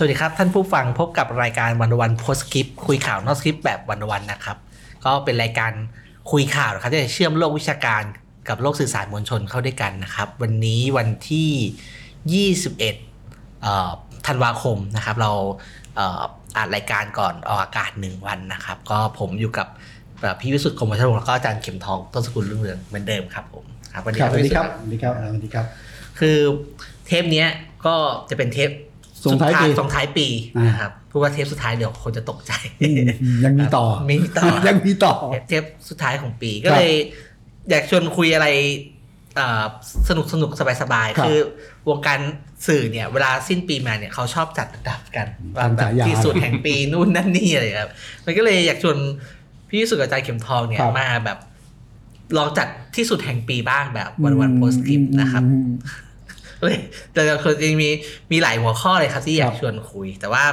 สวัสดีครับท่านผู้ฟังพบกับรายการวันวันโพสคลิปคุยข่าวนอกสคริปต์แบบวันวันนะครับ ก็เป็นรายการคุยข่าวนะครับที่จะเชื่อมโลกวิชาการกับโลกสื่อสารมวลชนเข้าด้วยกันนะครับ วันนี้วันที่ 21เอ่อธันวาคมนะครับ เราเอ่ออัดรายการก่อนออกอากาศหนึ่งวันนะครับ ก็ผมอยู่กับเอ่อพี่วิสุทธิ์คมวัชรวงศ์แล้วก็อาจารย์เข็มทองต้นสกุลรุ่งเรืองเหมือนเดิมครับผมครับวันนี้ครับสวัสดีพี่ครับสุทธิ์สวัสดีครับอ่าสวัสดีครับคือเทปเนี้ยก็จะเป็นเทป ส่งท้ายปีส่งท้ายปีอ่านนะครับเพราะว่าเทปสุดท้ายเดี๋ยวคนจะตกใจอืมยังมีต่อมีต่อยังมีต่อเทปสุดท้ายของปีก็เลย อยากชวนคุยอะไรเอ่อสนุกสนุกสบายสบายๆครับคือวงการสื่อเนี่ย เวลาสิ้นปีมาเนี่ยเขาชอบจัดอันดับกันว่าทำแบฉาบยาที่สุดแห่งปีนู่นนั่นนี่อะไรครับมันก็เลยอยากชวนพี่สุดกับอาจารย์เข็มทองเนี่ยครับมาแบบ ลองจัดที่สุดแห่งปีบ้างแบบวันวันโพสคลิปนะครับอืมเฮ้ย แต่คือจริงๆมีมีหลายหัวข้อเลยครับที่อยากครับชวนคุย แต่ว่า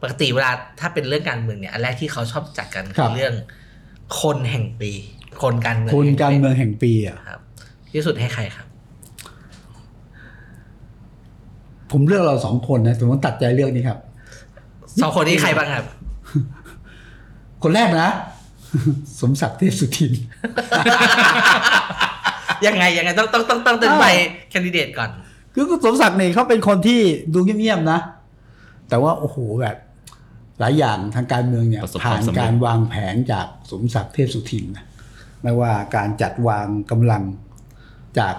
ปกติเวลาถ้าเป็นเรื่องการเมืองเนี่ยอันแรกที่เขาชอบจัดกันครัคือบเรื่องคนแห่งปี คนการเมืองคนแห่งการปีเมืองแห่งปีอะครับที่สุดให้ใครครับ ผมเลือกเราสองคนนะแต่ผมตัดใจเลือกนี้ครับสองคนนี้ใครบ้างครับ คนแรกนะ สมศักดิ์เทพสุทินยังไงยังไงต้องต้องต้องต้องเป็นอ้าวไปแคนดิเดตก่อน คือคุณสมศักดิ์เนี่ยเขาเป็นคนที่ดูเงียบๆนะ แต่ว่าโอ้โหแบบหลายอย่างทางการเมืองเนี่ยประสบคผ่าวามนสำเร็จ การวางแผนจากสมศักดิ์เทพสุทินนะไม่ว่าการจัดวางกำลัง จาก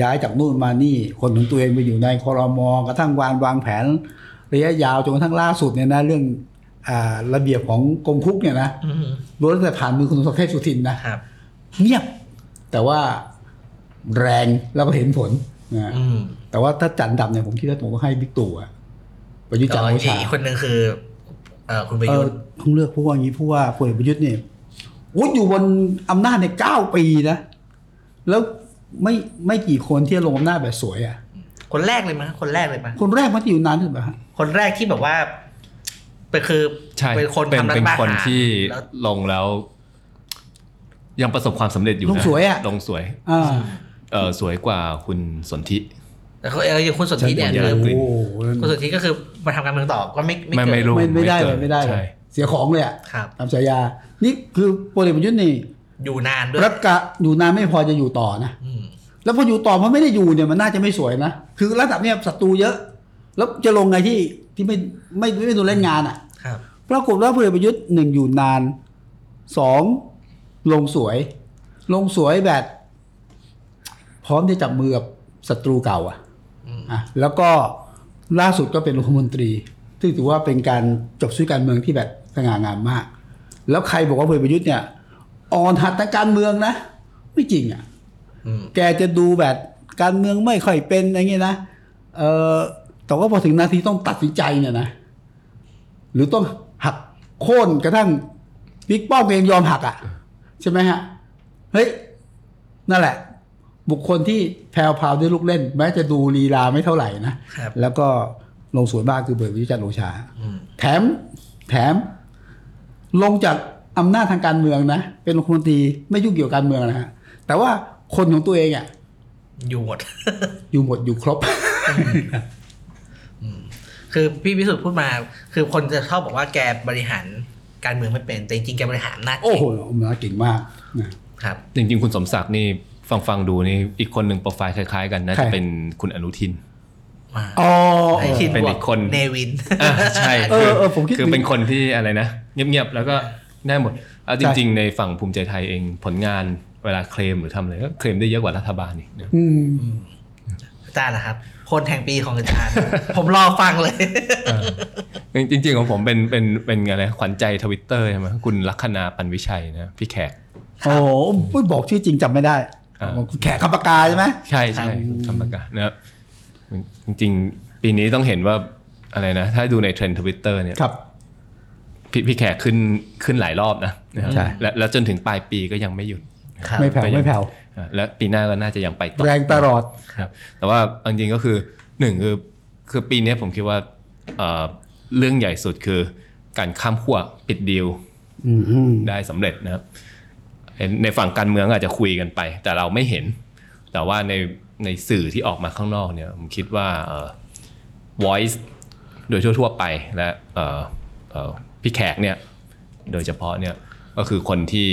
ย้ายจากนู่นมานี่ คนของตัวเองไปอยู่ในคอรมอกระทั่งวางวางแผน ระยะยาวจนกระทั่งล่าสุดเนี่ยนะเรื่องอ่าระเบียบของกรมคุกเนี่ยนะอืมล้วนแต่ผ่านมือคุณสมศักดิ์เทพสุทินนะ ครับ เงียบ แต่ว่าแรงแล้วก็เห็นผลนะ อืม แต่ว่าถ้าจัดอันดับเนี่ยผมคิดว่าผมก็ให้บิ๊กตู่อะประยุทธ์จันทร์โอชาอีกคนหนึ่งคือเอ่อคุณประเอยุอทธ์ต้องเลือกผู้ว่าอย่างนี้ผู้ว่าพลเอกประยุทธ์เนี่ยโอ้ยอยู่บนอำนาจในเก้าปีนะ แล้วไม่ไม่กี่คนที่ลงอำนาจแบบสวยอะคนแรกเลยมั้ยคนแรกเลยมั้ยคนแรกมันจะอยู่นานที่สุดปะฮะคนแรกที่แบบว่าเป็นคือใช่เป็นคนเป็นทำรัเป็ฐนประคนหารที่แล้วลงแล้ว ยังประสบความสำเร็จอยู่ลงนะสวยอะลงสวยอ่าเออสวยกว่าคุณสนธิ แต่เขาเอออย่างคุณสนธิเนี่ยใช่คือผมโอ้โหคุณสนธิก็คือมาทำการเมืองต่อก็ไม่ไม่ไม่เกิไม่ดรู้ไม่ไม่ได้เลกิยไม่ได้เลใช่ยเสียของเลยอะครับตามฉายา นี่คือพลเอกประยุทธ์นี่ อยู่นานด้วยรัฐกะอยู่นานไม่พอจะอยู่ต่อนะอืมแล้วพออยู่ต่อมันไม่ได้อยู่เนี่ยมันน่าจะไม่สวยนะ คือระดับเนี่ยศัตรูเยอะ แล้วจะลงไงที่ที่ไม่ไม่ไม่ไม่โดนเล่นงานอะครับปรากฏว่าพลเอกประยุทธ์หนึ่งอยู่นานสองลงสวย ลงสวยแบบ พร้อมที่จับมือกับศัตรูเก่าอะอืมอะ แล้วก็ล่าสุดก็เป็นรัฐมนตรีซึ่งถือว่าเป็นการจบชีวิตการเมืองที่แบบสง่างามมาก แล้วใครบอกว่าพลเอกประยุทธ์เนี่ยอ่อนหัดทางการเมืองนะ ไม่จริงอะอืมแกจะดูแบบการเมืองไม่ค่อยเป็นอะไรเงี้ยนะเออแต่ว่าพอถึงนาทีต้องตัดสินใจเนี่ยนะ หรือต้องหักโค่นกระทั่งบิ๊กป้อมเองยอมหักอะ ใช่ไหมฮะ เฮ้ย นั่นแหละ บุคคลที่แพรวพราวด้วยลูกเล่น แม้จะดูลีลาไม่เท่าไหร่นะครับแล้วก็ลงสวยมากคือเบิร์ดวิจันทร์โอชาอืมแถมแถม ลงจากอำนาจทางการเมืองนะ เป็นรัฐมนตรีไม่ยุ่งเกี่ยวกับการเมืองนะฮะแต่ว่าคนของตัวเองอะอยู่หมด อยู่หมดอยู่ครบคือพี่พิสุทธิ์พูดมา คือคนจะชอบบอกว่าแกบริหารการเมืองไม่เป็น แต่จริงๆแกบริหารอำนาจโอ้เก่งโหมันเก่งมากนะครับจริง ๆ คุณสมศักดิ์นี่ ฟังฟังดูนี่อีกคนหนึ่งโปรไฟล์คล้ายๆ กันน่าใครจะเป็นคุณอนุทินมาอ๋อไอทินเป็นบวอีกคนเนวินอ่าใช่เออคือเออผมคิดคือถึงเป็นคนที่อะไรนะ เงียบๆแล้วก็ได้หมดเอาจริง ๆ ในฝั่งภูมิใจไทยเองผลงานเวลาเคลมหรือทำอะไรก็เคลมได้เยอะกว่ารัฐบาลอีกนะอืมอาจารย์นะครับ คนแห่งปีของอาจารย์ ผมรอฟังเลย จริง ๆ ของผมเป็นเป็นเป็นอะไรขวัญใจทวิตเตอร์ใช่ไหมคุณลัคนาปันวิชัยนะ พี่แขกโอ้โหพูดบอกชื่อจริงจำไม่ได้อ่า แขกคำปากกาใช่ไหมใช่ใช่คำประกาศนะครับจริง ๆ ปีนี้ต้องเห็นว่าอะไรนะ ถ้าดูในเทรนด์ทวิตเตอร์เนี่ยครับพี่พี่แขกขึ้นขึ้นหลายรอบนะนะครับใช่และแล้วจนถึงปลายปีก็ยังไม่หยุดครับไม่แผ่วก็ยังไม่แผ่วอ่าและปีหน้าก็น่าจะยังไปต่อแรงตลอดครับ แต่ว่าเอาจริงๆก็คือหนึ่งคือคือปีนี้ผมคิดว่าเอ่อเรื่องใหญ่สุดคือการข้ามขั้วปิดดีลอืมอืมได้สำเร็จนะครับเห็น ในฝั่งการเมืองอาจจะคุยกันไป แต่เราไม่เห็น แต่ว่าในในสื่อที่ออกมาข้างนอกเนี่ยผมคิดว่าเอ่อ Voice โดยทั่ว ๆ ไปและเอ่อเอ่อพี่แขกเนี่ยโดยเฉพาะเนี่ยก็คือคนที่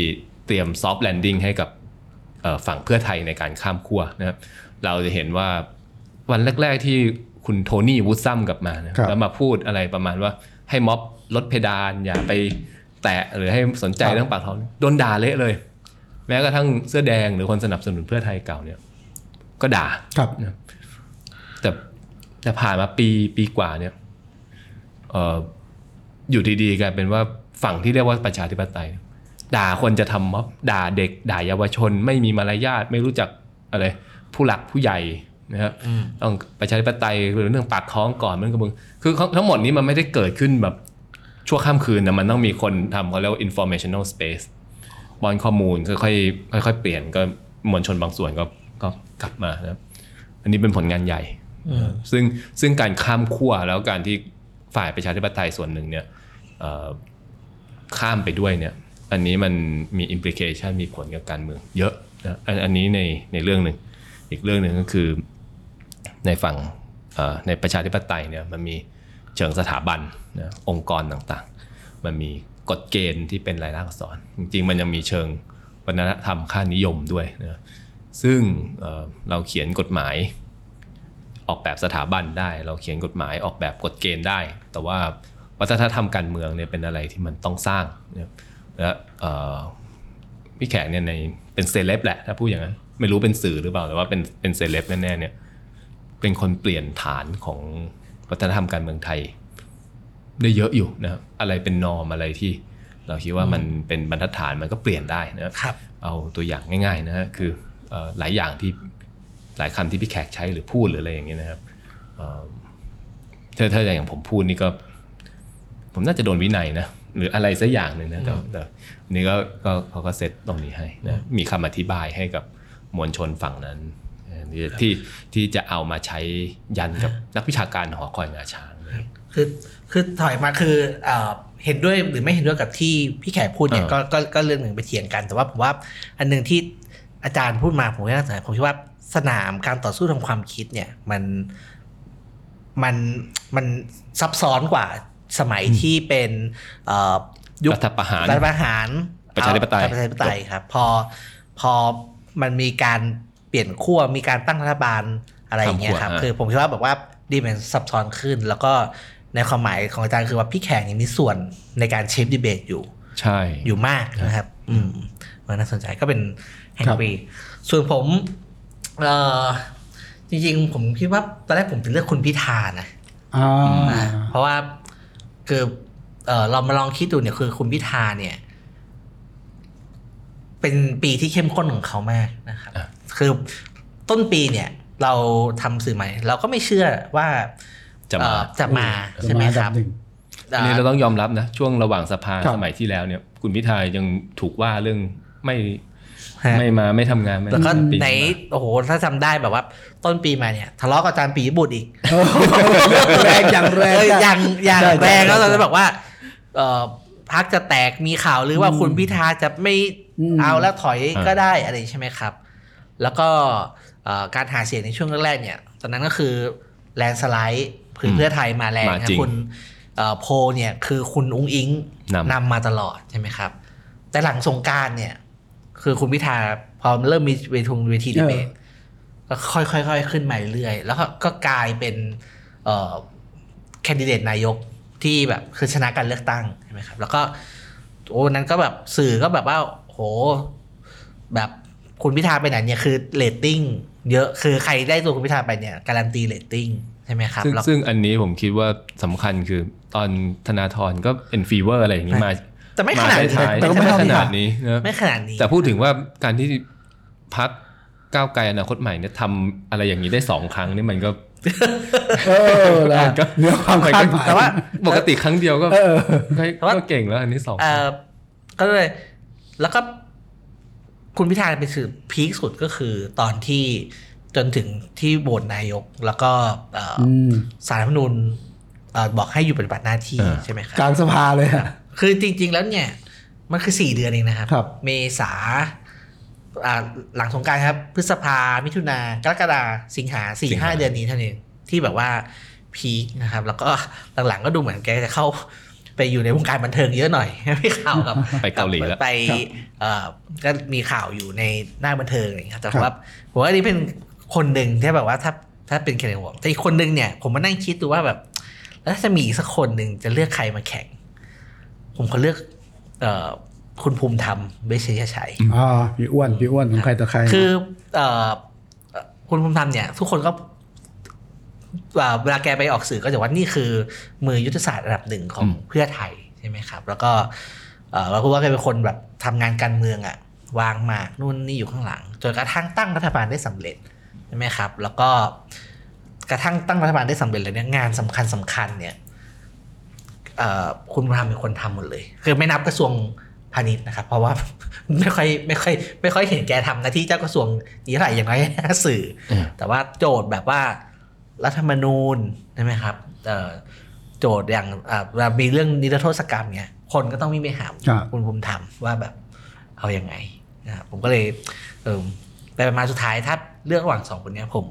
เตรียม soft landing ให้กับเอ่อฝั่งเพื่อไทยในการข้ามขั้วนะครับเราจะเห็นว่าวันแรก ๆ ที่คุณโทนี่วูดซัมกลับมานะครับแล้วมาพูดอะไรประมาณว่าให้ม็อบลดเพดานอย่าไปแตะหรือให้สนใจครับเรื่องปากท้องโดนด่าเละเลย แม้กระทั่งเสื้อแดงหรือคนสนับสนุนเพื่อไทยเก่าเนี่ย ก็ด่าครับแต่แต่ผ่านมาปีปีกว่าเนี่ยเอ่ออยู่ดีๆกลายเป็นว่าฝั่งที่เรียกว่าประชาธิปไตย ด่าคนจะทำม็อบด่าเด็ก ด่าเยาวชน ไม่มีมารยาทไม่รู้จักอะไรผู้หลักผู้ใหญ่นะครับต้องประชาธิปไตยหรือเรื่องปากท้องก่อนมันก็มึงคือทั้งหมดนี้มันไม่ได้เกิดขึ้นแบบชั่วข้ามคืนนะมันต้องมีคนทำเขาเรียกว่า informational space บอลข้อมูลค่อยๆค่อยๆเปลี่ยนก็มวลชนบางส่วนก็ก็กลับมานะครับอันนี้เป็นผลงานใหญ่ซึ่งซึ่งการข้ามขั้วแล้วการที่ฝ่ายประชาธิปไตยส่วนหนึ่งเนี่ยเอ่อข้ามไปด้วยเนี่ย อันนี้มันมีอิมพลิเคชันมีผลกับการเมือง เยอะนะอันอันนี้ในในเรื่องหนึ่งอีกเรื่องหนึ่งก็คือในฝั่งเอ่อในประชาธิปไตยเนี่ยมันมีเชิงสถาบันนะองค์กรต่างๆ มันมี กฎเกณฑ์ที่เป็นรายลักษณ์อักษร จริงๆ มันยังมีเชิงวัฒนธรรมค่านิยมด้วยนะซึ่งเเราเขียนกฎหมาย ออกแบบสถาบันได้ เราเขียนกฎหมายออกแบบกฎเกณฑ์ได้ แต่ว่าวัฒนธรรมการเมืองเนี่ยเป็นอะไรที่มันต้องสร้างนี่ยและพี่แขกเนี่ยในเป็นเซเลบแหละถ้าพูดอย่างนั้นไม่รู้เป็นสื่อหรือเปล่าแต่ว่าเป็นเป็นเซเลบแน่ๆเนี่ยเป็นคนเปลี่ยนฐานของวัฒนธรรมการเมืองไทย ได้เยอะอยู่นะครับอะไรเป็นนอมอะไรที่ เราคิดว่ามันเป็นบรรทัดฐานมันก็เปลี่ยนได้นะครับครับเอาตัวอย่างง่ายๆนะฮะคือเอ่อหลายอย่างที่หลายคำที่พี่แขกใช้หรือพูดหรืออะไรอย่างเงี้ยนะครับเอ่อถ้าถ้าอย่างผมพูดนี่ก็ ผมน่าจะโดนวินัยนะหรืออะไรสักอย่างหนึ่งนะแต่แต่อันนี่ก็ก็เขาก็เซตตรงนี้ให้นะมีคำอธิบายให้กับมวลชนฝั่งนั้นเอ่อที่ที่ที่จะเอามาใช้ยันกับนักวิชาการหอคอยงาช้างนะครับคือ คือถอยมาคือเอ่อเห็นด้วยหรือไม่เห็นด้วยกับที่พี่แขกพูดเนี่ยเออก็ก็ก็เรื่องหนึ่งไปเถียงกัน แต่ว่าผมว่าอันหนึ่งที่อาจารย์พูดมาผมก็น่าสนใจผมคิดว่าสนามการต่อสู้ทางความคิดเนี่ยมันมันมันซับซ้อนกว่าสมัยที่เป็นเอ่อยุครัฐประหารรัฐประหารประชาธิปไตยประชาธิปไตยครับ พอพอมันมีการเปลี่ยนขั้วมีการตั้งรัฐบาลอะไรอย่างเงี้ยครับทำขั้วคือผมคิดว่าแบบว่าดีมันซับซ้อนขึ้น แล้วก็ ในความหมายของอาจารย์คือว่าพี่แขกยังมีส่วนในการเชฟดีเบตอยู่ ใช่อยู่มากนะครับ อืมมันน่าสนใจก็เป็นแห่งครับปี ส่วนผมเอ่อจริงๆ ผมคิดว่าตอนแรกผมจะเลือกคุณพิธานะอ่าเพราะว่าคือเออเรามาลองคิดดูเนี่ยคือคุณพิธาเนี่ย เป็นปีที่เข้มข้นของเขามากนะครับอะคือต้นปีเนี่ย เราทำสื่อใหม่ เราก็ไม่เชื่อว่า จะมาเอ่อจะมาใช่ไหมครับจะาอันดัหนึ่งอันนี้เราต้องยอมรับนะ ช่วงระหว่างสภาครับสมัยที่แล้วเนี่ย คุณพิธายังถูกว่าเรื่องไม่ฮะไม่มาไม่ทำงานไม่แล้วก็ปีไหนมาโอ้โหถ้าจำได้แบบว่า ต้นปีมาเนี่ย ทะเลาะกับอาจารย์ปียบุตรอีกเออแรงอย่างแรงเอออย่างอย่างใช่แรงแล้วใช่เราจะบอกว่า เอ่อพักจะแตกมีข่าวหรือว่าอืมคุณพิธาจะไม่อืมเอาแล้วถอยอ่าก็ได้อะไรใช่ไหมครับ แล้วก็เอ่อการหาเสียงในช่วงแรกๆเนี่ย ตอนนั้นก็คือแลนสไลด์คือ เพื่อไทยมาแรงมานะจริงคุณเอ่อโพลเนี่ยคือคุณอุ้งอิงนำนำมาตลอดใช่ไหมครับ แต่หลังสงกรารเนี่ย คือคุณพิธาพอเริ่มมีเวทีเวทีดีเบตก็ค่อยๆๆขึ้นมาเรื่อยๆแล้วก็ก็กลายเป็นเอ่อแคนดิเดตนายกที่แบบคือชนะการเลือกตั้งใช่ไหมครับ แล้วก็โอ้วันนั้นก็แบบสื่อก็แบบว่าโหแบบคุณพิธาไปไหนเนี่ยคือเรตติ้ง เยอะคือใครได้ตัวคุณพิธาไปเนี่ยการันตีเรตติ้งใช่ไหมครับซึ่งแล้วซึ่งอันนี้ผมคิดว่าสำคัญคือตอนธนาธรก็เป็นฟีเวอร์อะไรอย่างนี้มาแต่ไม่มาขนาดนี้ท้ายๆแต่ก็ไม่ไม่ขเท่าที่นาผ่าดนนี้นะไม่ขนาดนี้ แต่พูดถึงว่าการที่พรรคก้าวไกลอนาคตใหม่เนี่ยทำอะไรอย่างนี้ได้สองครั้งนี่มันก็เออนะก็เหนือความคาดหมายแต่ว่าปกติครั้งเดียวก็เออก็แต่ว่าก็เก่งแล้วอันนี้สองเออก็เลยแล้วก็ คุณพิธาไปสืบพีคสุดก็คือตอนที่จนถึงที่โหวตนายก แล้วก็เอ่อออืมสารรัฐธรรมนูญเอ่อบอกให้อยู่ปฏิบัติหน้าที่อ่าใช่ไหมครับกลางสภาเลยอะคือจริง ๆ แล้วเนี่ย มันคือสี่เดือนเองนะครับครับเมษาอ่าหลังสงกรารครับ พฤษภา มิถุนากรกฎาสิงหาสี่ห้าเดือนนี้เท่านั้นเองที่แบบว่าพีคนะครับ แล้วก็หลังๆก็ดูเหมือนแกจะเข้า ไปอยู่ในวงการบันเทิงเยอะหน่อยไม่ข่าวกับไปเกาหลีแล้วไปครับเอ่อก็มีข่าวอยู่ในหน้าบันเทิงอะไรอย่างเงี้ยแต่ครับว่าผมว่าอันนี้เป็นคนหนึ่งที่แบบว่าถ้าถ้าเป็นเคนวอแต่อีกคนหนึ่งเนี่ย ผมมานั่งคิดดูว่าแบบ แล้วถ้าจะมีอีกสักคนหนึ่งจะเลือกใครมาแข่ง ผมก็เลือก เอ่อคุณภูมิธรรมเวชยชัยอ่าพี่อ้วนพี่อ้วนของใครต่อใครคือ เอ่อคุณภูมิธรรมเนี่ย ทุกคนก็ เอ่อเวลาแกไปออกสื่อก็จะว่านี่คือมือยุทธศาสตร์ระดับหนึ่งของอืมเพื่อไทยใช่ไหมครับ แล้วก็เอ่อเราก็ว่าแกเป็นคนแบบทำงานการเมืองอะวางหมากนู่นนี่อยู่ข้างหลังจนกระทั่งตั้งรัฐบาลได้สำเร็จใช่ไหมครับ แล้วก็กระทั่งตั้งรัฐบาลได้สำเร็จเลยเนี่ยงานสำคัญสำคัญเนี่ยเอ่อคุณภูมิธรรมเป็นคนทำหมดเลย คือไม่นับกระทรวงพาณิชย์นะครับ เพราะว่าไม่ค่อยไม่ค่อยไม่ค่อยเห็นแกทำหน้าที่เจ้ากระทรวงนี้เท่าไหร่อย่างน้อยสื่ออืมแต่ว่าโจทย์แบบว่า รัฐธรรมนูญใช่ไหมครับเอ่อโจทย์อย่างอ่าเวลามีเรื่องนิรโทษกรรมเนี่ยคนก็ต้องวิ่งไปหาครับคุณภูมิธรรมว่าแบบเอาอยัางไงนะครับผมก็เลยเออไปมาสุดท้ายถ้าเลือกระหว่างสองคนเนี้ยผม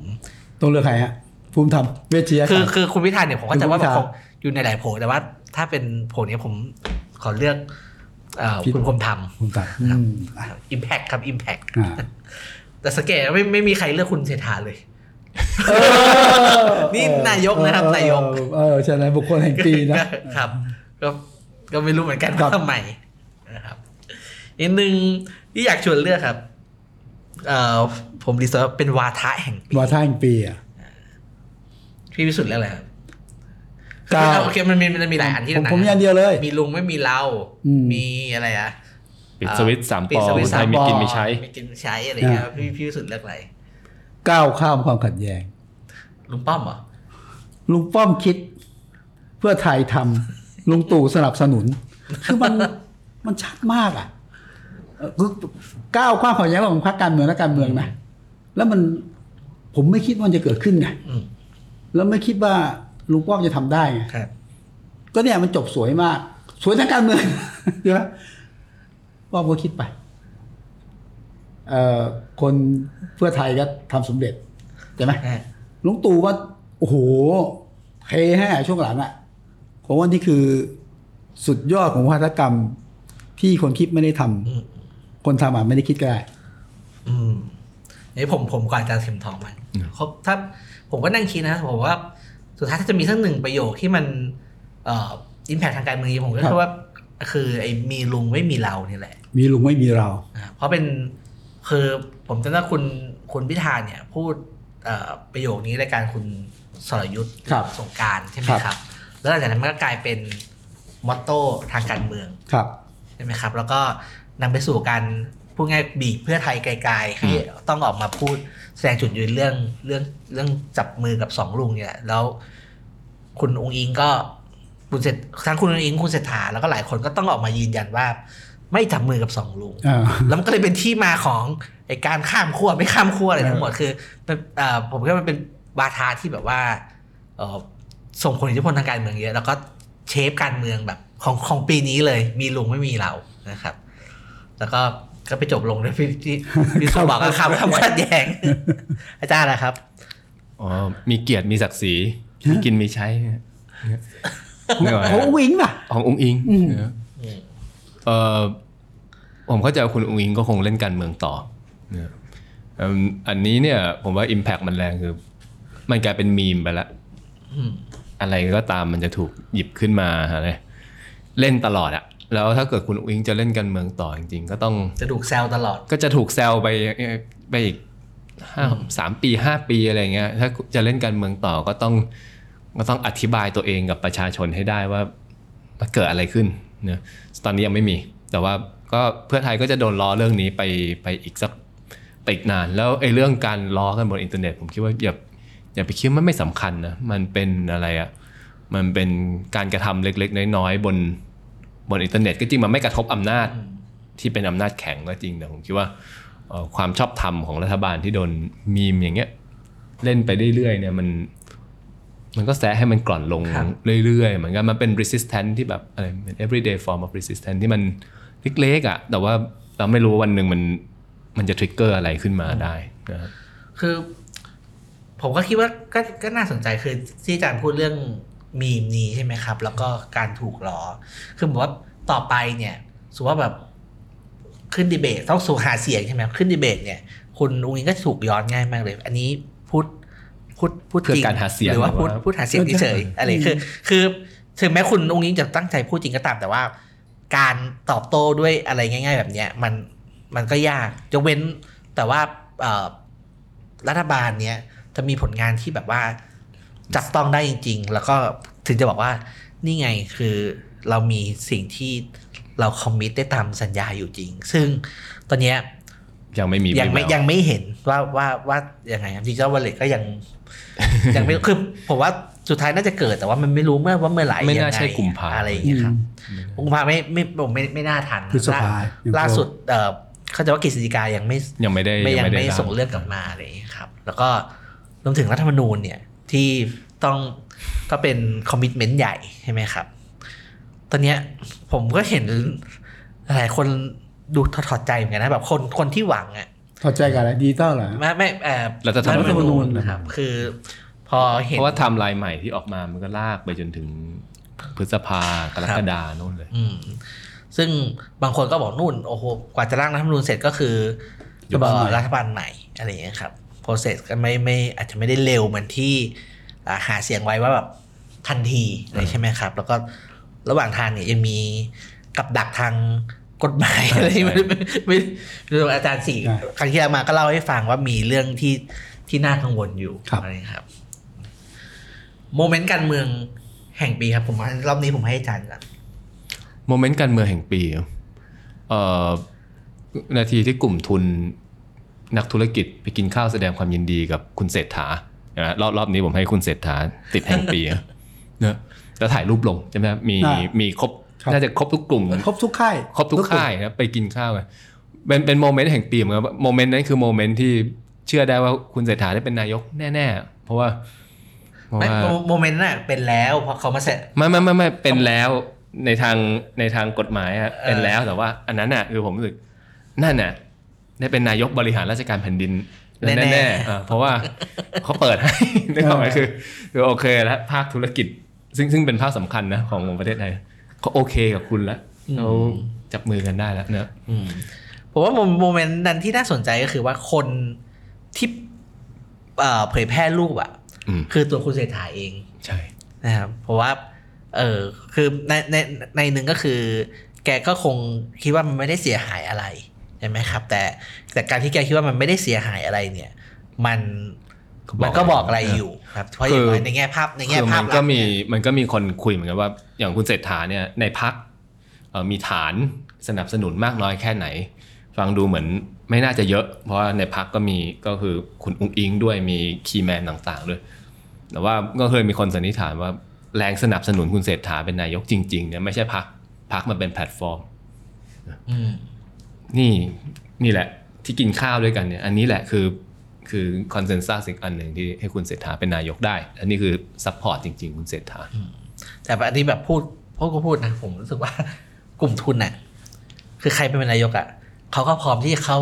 ต้องเลือกใครฮะภูมิธรรมเวชยคือศาสตร์คือคุณพิธาเนี่ยผมก็จะว่าคุณพิมันธาคงอยู่ในหลายโผล่แต่ว่าถ้าเป็นโผล่เนี้ยผมขอเลือกเอ่อพิธคุณภูมิธรรมภูมิธรรมอืมอะ impact ครับ impact อ่าแต่สังเกตไม่ไม่มีใครเลือกคุณเศรษฐาเลย นี่นายกนะครับเออนายกเออเออใช่ไหมบุคคลแห่งปีนะครับ ก็ก็ไม่รู้เหมือนกันครัว่าทำไมนะครับอีกหนึ่งที่อยากชวนเลือกครับ เอ่อผม research เป็นวาทะแห่งปีวาทะแห่งปีอะพี่วิสุทธ์เลือกอะไรครับเก้าโอเคมันมีมันมีหลายอันที่ผมนะผมมีอันเดียวเลย มีลุงไม่มีเราอืมมีอะไรอะปิดสวิตช์สามปิปดอสวิตคช์นไทยสามมีปอกินมีใช้มีกินมีใช้อะไรเงี้ยพี่พี่วิสุทธ์เลือกอะไร ก้าวข้ามความขัดแย้งลุงป้อมเหรอลุงป้อมคิด เพื่อไทยทำลุงตู่สนับสนุน คือมันมันชัดมากอะเออคือก้าวความขัดแย้งของพรรคการเมืองและการเมืองนะแล้วมันผมไม่คิดว่ามันจะเกิดขึ้นไงอืมแล้วไม่คิดว่าลุงป้อมจะทำได้ไงครับก็เนี่ยมันจบสวยมาก สวยทางการเมืองใช่ไหมป้อมก็คิดไปเอ่อ คนเพื่อไทยก็ทำสำเร็จใช่ไหมอ่าลุงตู่ก็โอ้โหเฮให้ช่วงหลังอะ่ะผมว่านี่คือสุดยอดของวัฒกรรมที่คนคิดไม่ได้ทำอืมคนทำอะไม่ได้คิดก็ได้อืมนี่ผมผมก่อนจะเข็มทองมันครบถ้าผมก็นั่งคิดนะผมว่าสุดท้ายถ้าจะมีสักหนึ่งประโยคที่มันเอ่ออิมแพคทางการเมืองผมก็ครับคิดว่า คือไอ้มีลุงไม่มีเรานี่แหละ มีลุงไม่มีเรานะครับเพราะเป็น คือผมจำได้คุณคุณพิธาเนี่ยพูดเอ่อประโยคนี้รายการคุณสรยุทธ์ครับสงกรารใช่ไหมครับครับ แล้วหลังจากนั้นมันก็กลายเป็นมอตโต้ทางการเมืองครับใช่ไหมครับ แล้วก็นำไปสู่การพูดง่ายบีบเพื่อไทยไกลๆให้ต้องออกมาพูดแสดงจุดยืนเรื่องเรื่องเรื่องจับมือกับสองลุงเนี่ยแล้วคุณองค์อิงก็คุณเสร็จทั้งคุณองค์อิงคุณเศรษฐาแล้วก็หลายคนก็ต้องออกมายืนยันว่า ไม่จับมือกับสองลุงอ่าแล้วมันก็เลยเป็นที่มาของไอการข้ามขั้วไม่ข้ามขั้วอะไรทั้งหมดเออคือเป็นเอ่อผมคิดว่ามันเป็นวาทาที่แบบว่าเอ่อส่งผลอิทธิพลทางการเมืองเยอะแล้วก็เชฟการเมืองแบบของของปีนี้เลย มีลุงไม่มีเรานะครับ แล้วก็ก็ไปจบลงด้วยพี่ที่พี่สุบอกก็คำคำขัดแย้งอาจารย์นะครับอ๋อมีเกียรติมีศักดิ์ศรีมีกินมีใช้เนี่ยไม่ไหวโอ้วิงป่ะขององค์อิงอืมนะ เออผมเข้าใจว่าคุณอุ้งอิงก็คงเล่นการเมืองต่อนะเอิ่มอันนี้เนี่ยผมว่า Impact มันแรงคือ มันกลายเป็นมีมไปแล้วอืมอะไรก็ตามมันจะถูกหยิบขึ้นมาอะไรเล่นตลอดอะแล้วถ้าเกิดคุณอุ้งอิงจะเล่นการเมืองต่อจริงๆก็ต้องจะถูกแซวตลอด ก็จะถูกแซวไปไปอีกห้าสามปีห้าปีอะไรเงี้ยถ้าจะเล่นการเมืองต่อก็ต้องก็ต้องอธิบายตัวเองกับประชาชนให้ได้ว่ามันเกิดอะไรขึ้นเนะตอนนี้ยังไม่มี แต่ว่าก็เพื่อไทยก็จะโดนล้อเรื่องนี้ไปไปอีกสักไปอีกนาน แล้วไอ้เรื่องการล้อกันบนอินเทอร์เน็ต ผมคิดว่าอย่าอย่าไปคิดว่ามันไม่สำคัญนะมันเป็นอะไรอะมันเป็นการกระทำเล็กๆ น้อยๆบนบนอินเทอร์เน็ต ก็จริงมันไม่กระทบอำนาจที่เป็นอำนาจแข็งก็จริงแต่ผมคิดว่าความชอบธรรมของรัฐบาลที่โดนมีมอย่างเงี้ยเล่นไปเรื่อยๆเนี่ยมัน มันก็แซะให้มันกร่อนลงครับเรื่อยๆ เหมือนกันมันเป็น resistance ที่แบบอะไรเป็น everyday form of resistance ที่มันเล็กๆอะ แต่ว่าเราไม่รู้ว่าวันหนึ่งมันมันจะ trigger อะไรขึ้นมาได้นะครับคือ ผมก็คิดว่าก็ก็น่าสนใจคือที่อาจารย์พูดเรื่องมีมนี้ใช่ไหมครับ แล้วก็การถูกล้อ คือผมว่าต่อไปเนี่ยสมมติว่าแบบขึ้นดีเบตต้องสู่หาเสียงใช่ไหมขึ้นดีเบตเนี่ย คุณอุ้งอิงก็จะถูกย้อนง่ายมากเลย อันนี้พูด พูดพูดเพื่อจริงการหาเสียงหรือว่าหรือพูดว่าพูดหาเสียงเฉยๆอะไรคือ คือถึงแม้คุณอุ้งอิงจะตั้งใจพูดจริงก็ตามแต่ว่า การตอบโต้ด้วยอะไรง่าย ๆ แบบเนี้ยมันมันก็ยากยกเว้นแต่ว่าเอ่อรัฐบาลเนี้ยจะมีผลงานที่แบบว่า จับต้องได้จริง ๆ แล้วก็ถึงจะบอกว่านี่ไงคือเรามีสิ่งที่เราคอมมิตได้ตามสัญญาอยู่จริง ซึ่งตอนเนี้ย ยังไม่มียังไม่วิแววยังไม่เห็นว่าว่าว่ายังไงครับดิจิทัลวอลเล็ตก็ยังยังไม่คือผมว่าสุดท้ายน่าจะเกิดแต่ว่ามันไม่รู้เมื่อว่าเมื่อไหร่ไม่น่ายังงใช่กุมภาอะไรอย่างเงี้ยครับกุมภาไม่ไม่ผมไม่ไม่น่าทันพฤษภาล่ยังล่าสุดเอ่อเขาใจะว่ากฤษฎีกายังไม่ยังไม่ได้ไม่ยังด้ไม่ร่าส่งเรื่องกลับมาอะไรอย่างเงี้ยครับ แล้วก็รวมถึงรัฐธรรมนูญเนี่ยที่ต้องก็เป็นคอมมิชเมนต์ใหญ่ใช่ไหมครับ ตอนเนี้ยผมก็เห็นหลายคน ดูถอดใจเหมือนกันนะแบบคนคนที่หวังอะถอดใจกับอะไรดีเตอร์เหรอไม่ไม่เอ่อรัฐธรรมนูญฐธรรมนูญนะครับ คือพอเห็นเพราะว่าไทำลายใหม่ที่ออกมามันก็ลากไปจนถึงพฤษภากรกฎาโน่นเลยอืมซึ่งบางคนก็บอกนู่นโอ้โหกว่าจะร่างรัฐธรรมนูญเสร็จก็คือรัฐบาลใหม่รัฐบาลใหม่อะไรอย่างเงี้ยครับ process ก็ไม่ไม่อาจจะไม่ได้เร็วเหมือนที่อ่าหาเสียงไว้ว่าแบบทันทีเลยใช่ไหมครับ แล้วก็ระหว่างทางเนี่ยยังมีกับดักทาง กฎหมายอะไรที่ไม่ไม่ไม่ไม่อาจารย์สี่ครั้งที่แล้วมาก็เล่าให้ฟังว่ามีเรื่องที่ที่น่ากังวลอยู่อะไรอย่างเงี้ยครับ โมเมนต์การเมืองแห่งปีครับ ผมว่ารอบนี้ผมให้อาจารย์ก่อนโมเมนต์การเมืองแห่งปีเอ่อนาทีที่กลุ่มทุนนักธุรกิจไปกินข้าวแสดงความยินดีกับคุณเศรษฐานะรอบรอบนี้ผมให้คุณเศรษฐาติดแห่งปีนะเนอะแล้วถ่ายรูปลงใช่ไหมครับมีอ่ามีครบครับ น่าจะครบทุกกลุ่มครบทุกค่ายครบทุกค่ายนะไปกินข้าวกันเป็นเป็น moment แห่งปีเหมือนกัน moment นั้นคือ moment ที่เชื่อได้ว่าคุณเศรษฐาได้เป็นนายกแน่ๆ เพราะว่าเพราะไม่ว่า mo- moment น่ะเป็นแล้วเพราะเขามาเสร็จไม่ไม่ไม่ไม่เป็นแล้วในทางในทางกฎหมายอะเออเป็นแล้วแต่ว่าอันนั้นน่ะคือผมรู้สึกนั่นน่ะได้เป็นนายกบริหารราชการแผ่นดินแน่ๆอ่าเพราะว่าเขาเปิดให้นึกออกไหมคือคือโอเคแล้วภาคธุรกิจ ซึ่งซึ่งเป็นภาคสำคัญนะของประเทศไทย เขาโอเคกับคุณแล้วเขาจับมือกันได้แล้วเนอะอืมผมว่าโมโมเมนต์นั้นที่น่าสนใจก็คือว่าคนที่เอ่อเผยแพร่รูปอะอืมคือตัวคุณเศรษฐาเองใช่นะครับเพราะว่า เออคือในในในหนึ่งก็คือ แกก็คงคิดว่ามันไม่ได้เสียหายอะไรใช่ไหมครับ แต่แต่การที่แกคิดว่ามันไม่ได้เสียหายอะไรเนี่ย มันก็บอก มันก็บอกอะไรอยู่ครับเพราะอย่างน้อยในแง่ภาพในแง่คือภามัพนลัก็ษณ์มีเนี่ยมันก็มีคนคุยเหมือนกันว่า อย่างคุณเศรษฐาเนี่ยในพักมีฐานสนับสนุนมากน้อยแค่ไหน ฟังดูเหมือนไม่น่าจะเยอะ เพราะว่าในพรรคก็มีก็คือคุณอุ๊งอิ๊งด้วยมี key man ต่างๆด้วยแต่ว่าก็เคยมีคนสันนิษฐานว่าแรงสนับสนุนคุณเศรษฐาเป็นนายกจริงๆเนี่ยไม่ใช่พรรคพรรคมันเป็นแพลตฟอร์มอืมนี่นี่แหละที่กินข้าวด้วยกันเนี่ย อันนี้แหละคือ คือ consensus อีกอันหนึ่งที่ให้คุณเศรษฐาเป็นนายกได้ อันนี้คือ support จริง ๆ คุณเศรษฐาแต่อันนี้แบบพูดพูดก็พูดนะผมรู้สึกว่ากลุ่มทุนน่ะ คือใครเป็นนายกอะเขาก็พร้อมที่จะเข้า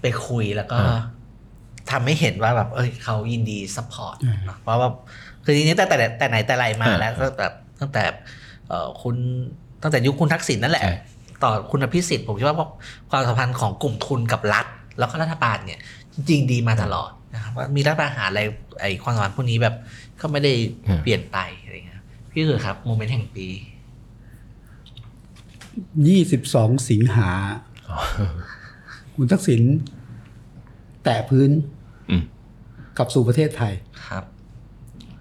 ไปคุยแล้วก็อ่าทำให้เห็นว่าแบบ เอ้ยเขายินดี support เพราะว่าคือจริงๆแต่แต่แต่ไหนแต่ไรมาแล้วตั้งแต่ตั้งแต่เอ่อคุณตั้งแต่ยุคคุณทักษิณนั่นแหละใช่ต่อคุณอภิสิทธิ์ผมคิดว่าความสัมพันธ์ของกลุ่มทุนกับรัฐ แล้วก็รัฐบาลเนี่ยจริงๆดีมาตลอดนะครับว่ามีรัฐประหารอะไรไอความสัมพันธ์พวกนี้แบบก็ไม่ได้เปลี่ยนไปอะไรเงี้ยพี่คือครับโมเมนต์แห่งปียี่สิบสองสิงหาคุณทักษิณแตะพื้นอืมกลับสู่ประเทศไทยครับ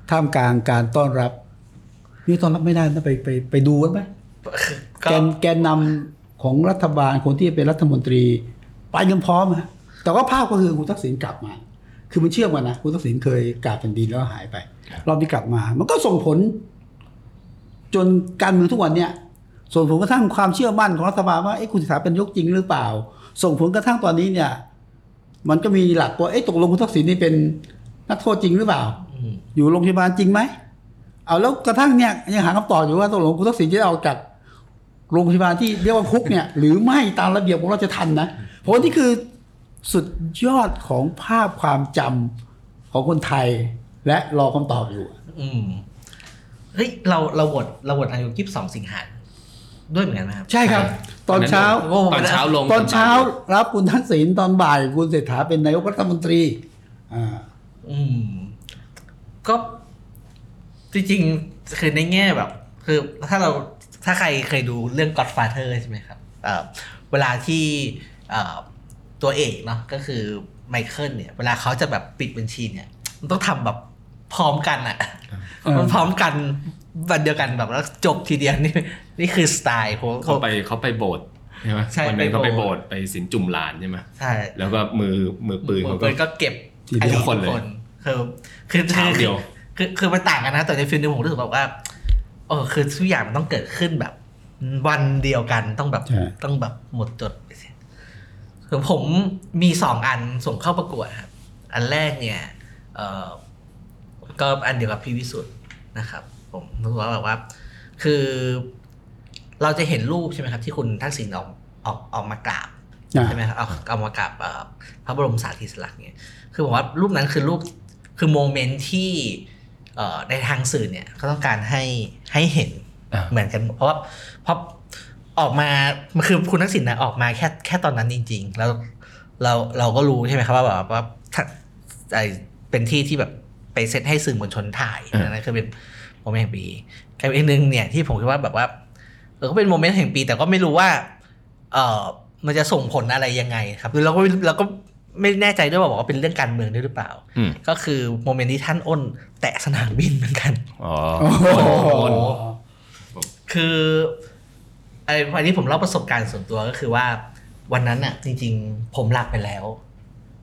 ท่ามกลางการต้อนรับ นี่ต้อนรับไม่ได้นะไปไปไปดูกันไหมก็แกนแกนนำของรัฐบาลคนที่เป็นรัฐมนตรี ไปกันพร้อมฮะแต่ว่าภาพก็คือคุณทักษิณกลับมา คือมันเชื่อมกันนะคุณทักษิณเคยกราบแผ่นดินแล้วหายไป รอบนี้กลับมา มันก็ส่งผล จนการเมืองทุกวันเนี่ยส่งผลกระทั่งความเชื่อมั่นของรัฐบาลว่าเอ๊ะคุณเศรษฐาเป็นนายกจริงหรือเปล่า ส่งผลกระทั่งตอนนี้เนี่ย มันก็มีหลักว่าเอ๊ะตกลงคุณทักษิณนี่เป็นนักโทษจริงหรือเปล่าอืมอยู่โรงพยาบาลจริงไหมเอาแล้วกระทั่งเนี่ยยังหาคำตอบอยู่ว่าตกลงคุณทักษิณจะได้ออกจากโรงพยาบาลที่เรียกว่าคุกเนี่ย หรือไม่ตามระเบียบของราชทันนะ เพราะว่านี่คือสุดยอดของภาพความจของคนไทย และรอคำตอบอยู่ อืมเฮ้ยเราเราโหวตเราโหวตนายกยี่สิบสองสิงหาด้วยเหมือนกันไหมครับ ใช่ครับ ตอนเช้าโอ้โหตอนเช้าลงตอนเช้ารับคุณทักษิณตอนบ่าย คุณเศรษฐาเป็นนายกรัฐมนตรี อ่า อืม ก็จริงๆคือในแง่แบบ คือถ้าเราถ้าใครเคยดูเรื่อง Godfather ใช่ไหมครับเอ่อเวลาที่เอ่อ ตัวเอกเนาะก็คือไมเคิลเนี่ย เวลาเขาจะแบบปิดบัญชีเนี่ย มันต้องทำแบบพร้อมกันอะเออมันพร้อมกันวันเดียวกันแบบแล้วจบทีเดียวนี่นี่คือสไตล์ผมเขาไปเขาไปโบสถ์ใช่ไหมใช่วันนั้นไปเขาไปโบโบสสถ์ถ์ไปสินจุ่มหลานใช่ไหมใช่แล้วก็มือมือปืนเขาก็ปืนก็เก็บทีเดียวอคนเลยคือคือเช้าเดียวคือคือมันต่างกันนะแต่ในฟิล์มนี้ผมรู้สึกแบบว่าเออคือทุกอย่างมันต้องเกิดขึ้นแบบ วันเดียวกันต้องแบบใช่ต้องแบบหมดจด ไปเสร็จคือผมมีสองอันส่งเข้าประกวดครับ อันแรกเนี่ยเออก็อันเดียวกับพี่วิสุทธ์นะครับ ผมรู้สึกว่าแบบว่า คือเราจะเห็นรูปใช่ไหมครับ ที่คุณทักษิณออกออกออกมากราบอ่าใช่ไหมครับเอาเอามากราบเอ่อพระบรมสารีริสลักษณ์เนี่ยคือผมว่ารูปนั้นคือรูปคือ moment ที่เอ่อในทางสื่อเนี่ยเขาต้องการให้ให้เห็นอ่าเหมือนกัน เพราะว่าเพราะ ออกมามันคือคุณทักษิณนะออกมาแค่แค่ตอนนั้นจริง ๆ แล้วเราเราก็รู้ใช่ไหมครับว่าแบบว่าถ้าไอเป็นที่ที่แบบไปเซตให้สื่อมวลชนถ่ายอ่านั่นคือเป็น moment แห่งปีกับอีกหนึ่งเนี่ยที่ผมคิดว่าแบบว่าเออก็เป็น moment แห่งปี แต่ก็ไม่รู้ว่า เอ่อมันจะส่งผลอะไรยังไง ครับหรือเราก็เราก็ไม่แน่ใจด้วยว่าบอกว่าเป็นเรื่องการเมืองด้วยหรือเปล่าอืมก็คือ moment ที่ท่านอ้น แตะสนามบินเหมือนกันอ๋อโอ้โหโอนคือไอ้ วันนี้ผมเล่าประสบการณ์ส่วนตัวก็คือว่า วันนั้นน่ะ จริง ๆ ผมหลับไปแล้ว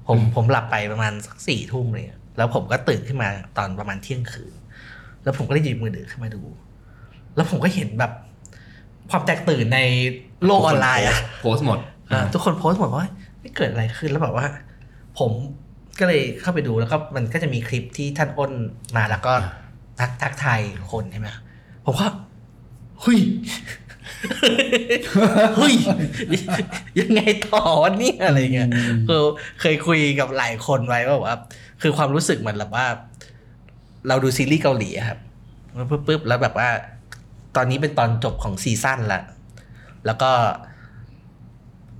ผมผมหลับไปประมาณสักสี่ทุ่มเลยอะแล้วผมก็ตื่นขึ้นมาตอนประมาณเที่ยงคืน แล้วผมก็ได้หยิบมือถือขึ้นมาดู แล้วผมก็เห็นแบบ ความแตกตื่นในโลกออนไลน์อะโพสต์หมดอ่าทุกคนโพสต์หมดว่าไม่เกิดอะไรขึ้นแล้วแบบว่า ผมก็เลยเข้าไปดูแล้วก็มันก็จะมีคลิปที่ท่านอ้นมาแล้วก็ทักทักทายคนใช่ไหมผมก็เฮ้ย เฮ้ยยังไงต่อวะเนี่ยอะไรเงี้ยคือเคยคุยกับหลายคนไว้ว่าแบบว่าคือความรู้สึกเหมือนแบบว่า เราดูซีรีส์เกาหลีอะครับปุ๊บปุ๊บแล้วแบบว่า ตอนนี้เป็นตอนจบของซีซั่นละแล้วก็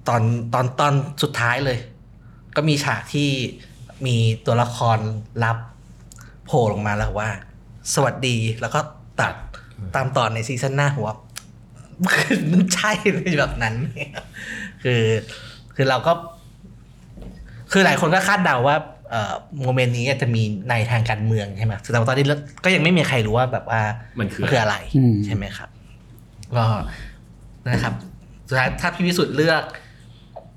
ตอนตอนตอนสุดท้ายเลย ก็มีฉากที่มีตัวละครลับโผล่ลงมาแล้วว่า สวัสดีแล้วก็ตัดตามตอนในซีซั่นหน้าหัว มันใช่เลยแบบนั้น คือคือเราก็ คือหลายคนก็คาดเดาว่าเอ่อ moment นี้จะมีในทางการเมืองใช่ไหมแต่ว่าตอนนี้ก็ยังไม่มีใครรู้ว่าแบบว่ามันคือมันคืออะไรอืมใช่ไหมครับ ก็นะครับ สุดท้ายถ้าพี่วิสุทธ์เลือก